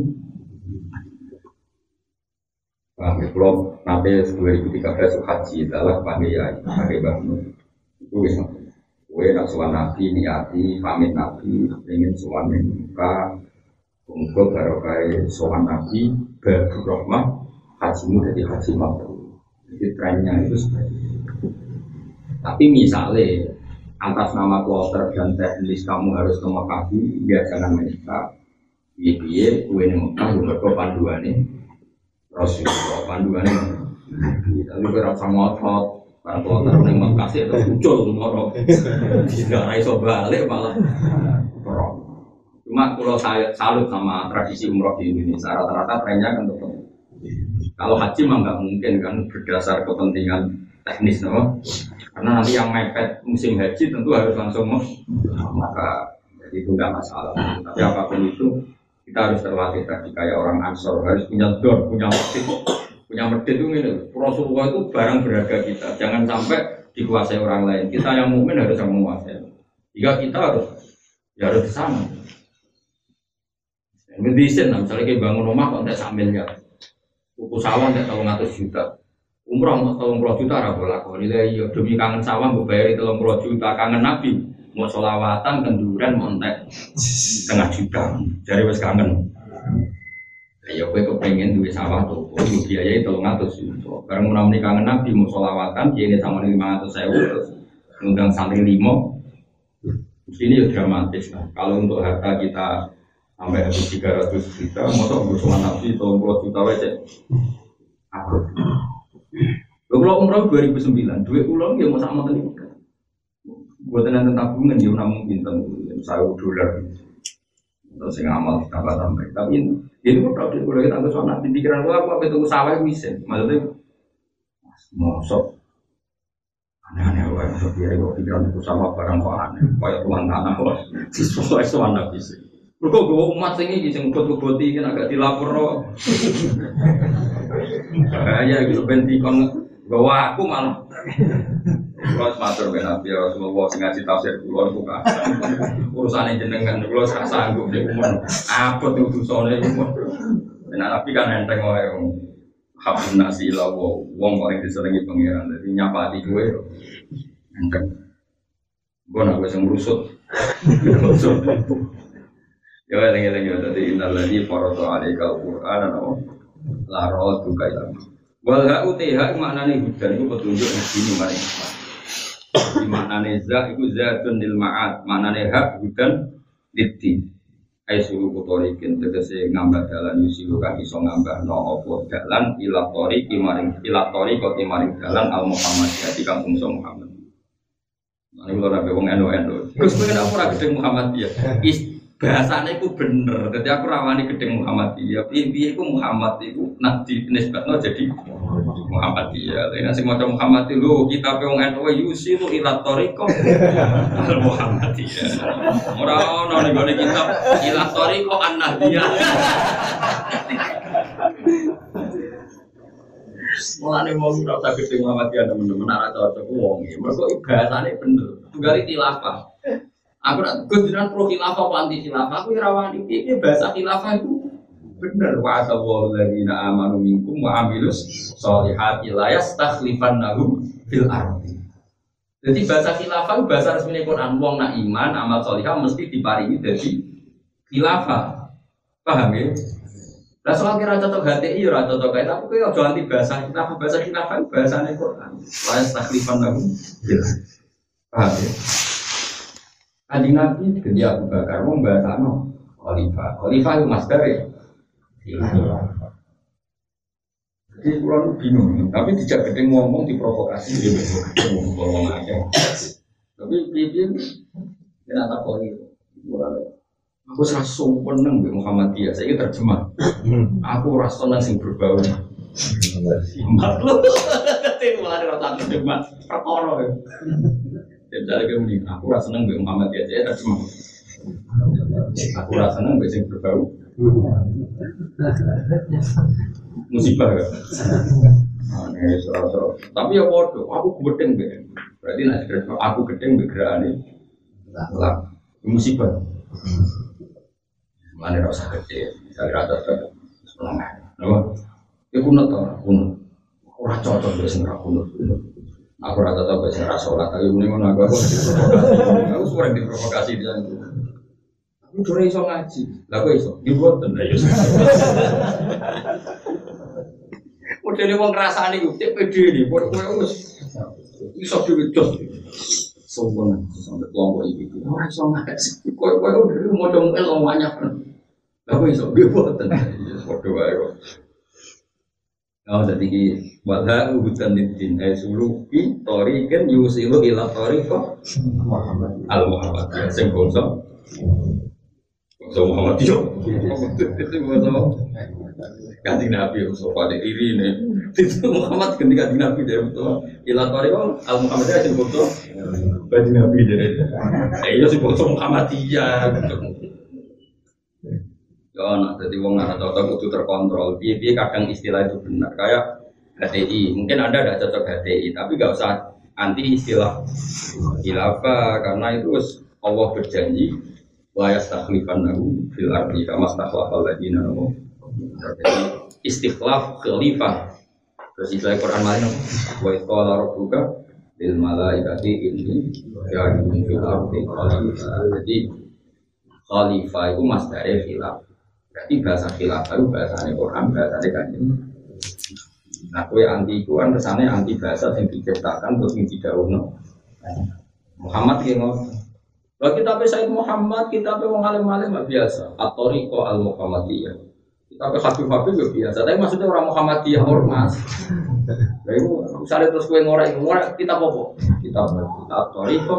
Nah, pulau nanti 2013 haji adalah pakai ya, pakai bangun itu bisa. Kue nak suan nabi niati pamit nabi ingin suan muka untuk barokai suan nabi baru rahmah hajimu jadi haji mabrur. Jadi trennya itu seperti. Tapi misalnya atas nama kloter dan teknis kamu harus ke Mekah ya jangan menikah iya iya kue nih Mekah juga ke panduan nih Rasulullah panduan nih tapi kue rasa ngotot para kloter nih Mekah sih itu muncul semua tidak raiso balik malah. Cuma kalau saya salut sama tradisi umroh di Indonesia rata-rata trennya kan tetap. Kalau haji mah nggak mungkin kan berdasar kepentingan teknis no karena nanti yang mepet musim haji tentu harus langsung mau maka jadi itu nggak masalah. Tapi apa pun itu kita harus terlatih tadi kayak orang ansor harus punya dor, punya medit, punya medit itu ini. Rasulullah itu barang berharga kita. Jangan sampai dikuasai orang lain. Kita yang mungkin harus yang menguasai. Jika kita harus ya harus ke sana. Ngedesain, misalnya kayak bangun rumah kok tidak sambilnya, buku sawah tidak tahu ngatur juta, Umroh mau tolong puluh juta rabu laku. Nilai iya demi kangen sawah gue bayar tolong puluh juta kangen nabi. Mau solawatan kenduran montek setengah juta. Jadi wes kangen. Ya gue kepengen duit sawah tuh, gue biayai tolong atas juta. Karena mau namanya kangen nabi mau solawatan, dia ini sama lima ratus sewu, ngundang santri limo. Ini ya dramatis lah. Kalau untuk harta kita sampai habis tiga ratus juta, mau gue sama nabi tolong puluh juta aja. Aku. Kalau umroh 2009, duit ulang ya mau sama tadi. Gue tenang tabungan ya namun bintang, saya dolar. Terus yang amal tambah tambah. Tapi ini kok kalau dia boleh tanggung soal di pikiran gua apa itu sawah bisa. Maksudnya mosok aneh-aneh wae masuk dia kok pikiran itu sama barang kok aneh. Kayak tuan tanah kok. Sesuai soal nabi sih. Kok gue umat ini sing kebot-keboti kan agak dilapor Ya gitu bentikon bawa aku malah kalau sematur ben Nabi Rasulullah sing ngaji tafsir kula niku Urusan jenengan kula sak sanggup nek umur. Apa tuh dosane umur. Ben Nabi kan enteng wae. Habun nasi lawo wong paling disenengi pangeran. Dadi nyapati kowe enteng. Gue nak wes merusut. Ya eling-eling ya dadi innal ladzi farada alaika al-Qur'ana laro tuh kayak Wal ha'u teha maknane hudan itu petunjuk di sini mari. Di maknane za itu zatun lil ma'ad, maknane hak hudan liti. Ai suruh kutorikin tegese ngambah dalan yusilu kan iso ngambah no opo dalan ila ila tori kok kimaring dalan al Muhammadiyah di kampung Muhammad. Ini kalau nabi wong endo endo. Terus pengen apa lagi dengan Muhammadiyah? Bahasanya itu bener. Jadi aku rawani gedeng Muhammadiyah. Piye itu Muhammad itu nak di nisbatno jadi Muhammadiyah. Ini nasi macam Muhammad itu kita wong NU yusiru ila tariqah al Muhammadiyah. Ora ono ning gone kitab ila tariqah an nahdiyah. Mulane wong ora usah gedeng Muhammadiyah teman-teman ora cocok wong. Mergo bahasane bener. Tunggali tilafah. Aku nak kebetulan pro khilafah apa anti khilafah. Aku rawani ini bahasa khilafah itu benar. Wa asallahu alladziina amanu minkum wa amilus sholihati la yastakhlifannahum fil ardi. Jadi bahasa khilafah itu bahasa resmi Quran. Wong nak iman amal sholihah mesti diparingi dari khilafah. Paham ya? Nah soal kira cocok HTI ya cocok kayak tapi kau jangan anti bahasa khilafah bahasa khilafah itu bahasa Quran. La yastakhlifannahum fil ardi. Paham ya? Kanjeng Nabi diganti Abu Bakar, wong bahasa no Khalifah. Khalifah itu mas dari. Jadi kurang bingung, tapi tidak gede ngomong diprovokasi dia ngomong aja. Tapi pimpin kenapa kau itu? Aku rasa seneng be Muhammadiyah, saya terjemah. Aku rasa seneng sing berbau. Maklum, tapi malah rasa terjemah perkara. Ya misalnya kayak gini, aku rasa seneng be Muhammad ya, saya terjemah. Aku rasa seneng be sing berbau. Musibah kan? Aneh, serasa. Tapi ya bodoh, aku gedeng be. Berarti nanti aku gedeng be gerane. Lah, musibah. Mana rasa gede, misalnya rata rata setengah. Apa? Ya kunut tau, kunut. Orang cocok be sing kunut. Aku rata tahu bahasa rasa sholat, tapi ini mana aku aku. Aku sering diprovokasi dia itu. Aku curi iso ngaji, lah aku iso dibuat dan ya. Modalnya uang ngerasa nih, cek pede nih, buat gue iso diwujud. Sombong sampai kelompok ini, orang iso ngaji. Kau kau udah mau dong el banyak. Lah aku iso dibuat ya, bodoh aja. Oh, jadi wadha ubutan din ay suluki toriken yusilu ila toriko al Muhammad ya sing bangsa. Bangsa Muhammad yo kanjeng Nabi so pada iri nih itu Muhammad ketika kanjeng Nabi dia betul ila toriko al Muhammad ya sing bangsa. Kanjeng Nabi dia. Eh yo sing bangsa Muhammadiyah Ya, nah, jadi wong nggak cocok itu terkontrol. Dia kadang istilah itu benar. Kayak HTI, mungkin anda tidak cocok HTI, tapi nggak usah anti istilah khilafah karena itu Allah berjanji wa yastakhlifan nahu fil ardi kama nahu. Jadi istikhlaf khalifah. Terus istilah Quran lain wa qala rabbuka lil malaikati inni ja'ilun fil ardi. Jadi khalifah itu mas dari khilaf Berarti bahasa khilafah itu bahasanya Quran, bahasanya kanjeng. Nah, kue anti itu kan kesannya anti bahasa yang diciptakan terus yang tidak uno. Muhammad yang. Kalau kita Said Muhammad, kita wong alim-alim biasa. Atoriko al Muhammadiyah. Kita pe Habib Habib ya biasa. Tapi maksudnya orang Muhammadiyah ormas. Nah itu misalnya terus kue ngorek ngorek kita apa? Kita kita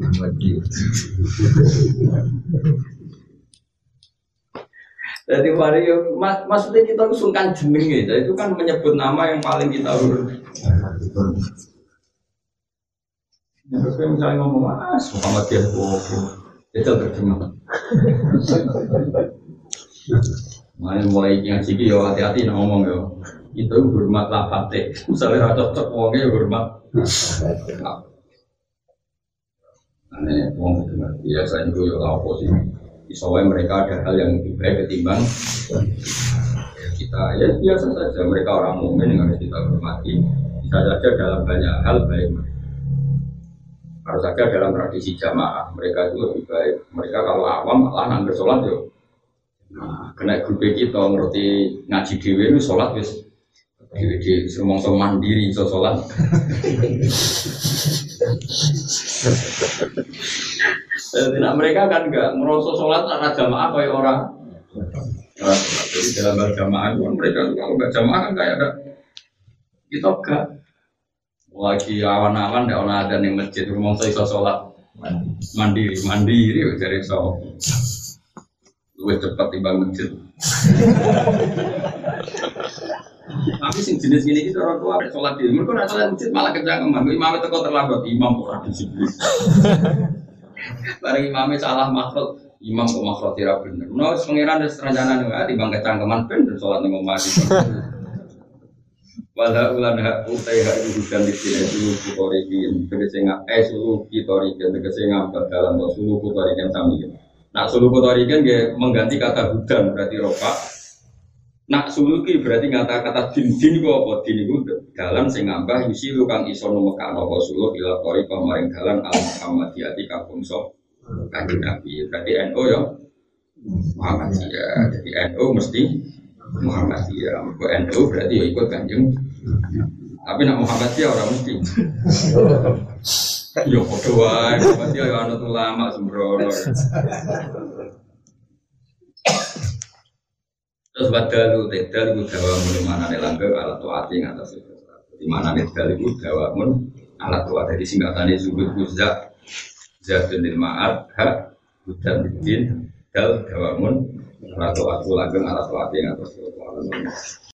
Muhammadiyah. Jadi mari mak, maksudnya kita sungkan jeneng ya. Itu kan menyebut nama yang paling kita urut. Terus saya misalnya ngomong, ah, Muhammad ya, itu terjemah. Mulai mulai ngaji yo hati-hati ngomong yo. Itu hormat lah hati. Misalnya rata cocok wongnya ya hormat. Aneh, wong itu biasa itu yo apa sih? Soalnya mereka ada hal yang lebih baik ketimbang kita. Ya biasa saja. Mereka orang mukmin yang harus kita hormati. Bisa saja dalam banyak hal baik. Harus saja dalam tradisi jamaah mereka itu lebih baik. Mereka kalau awam malah nggak sholat yo. Nah, kena grup kita ngerti ngaji dewi itu sholat wis dewi di semua mandiri so sholat Jadi, nah, mereka kan nggak merosot sholat karena jamaah kayak orang. Jadi dalam berjamaah kan mereka kalau jamaah kan kayak ada kita enggak lagi awan-awan tidak ada ada yang masjid rumah saya iso sholat. Mandiri mandiri dari so lebih cepat timbang masjid tapi sing jenis gini itu orang tua sholat di mereka nak sholat masjid malah kejangan imam itu kok terlambat imam orang disiplin bareng imamnya salah makhluk imam kok makhluk tidak benar. No pengiran dan seranjana nih timbang kecangkeman bener sholat mau mati Wala ulan hak utai hak hujan di sini sulu kutorikin tegese eh sulu kutorikin tegese ngapa dalam sulu kutorikin sami. Nak sulu kutorikin dia mengganti kata hujan berarti roka. Nak suluki berarti kata kata din din gua apa din itu dalam sing ngambah yusi lu kang iso numekak nopo sulu ila tori pemaring dalan al Muhammadiyati kagum so kanjeng Nabi berarti NO ya Muhammadiyah jadi NO mesti Muhammadiyah. Mergo NU berarti ya ikut kanjeng. Tapi nak Muhammadiyah orang mesti. Yo padha wae, Muhammadiyah ya anut ulama sembrono. Terus badalu tedal itu dawa mun mana nih langgeng alat tuati ngatas itu. Di mana nih tedal itu dawa mun alat tuati di singkatannya zuhud kuzza zatun lil hak hudan bidin dal dawa mun alat tuati langgeng alat tuati ngatas itu.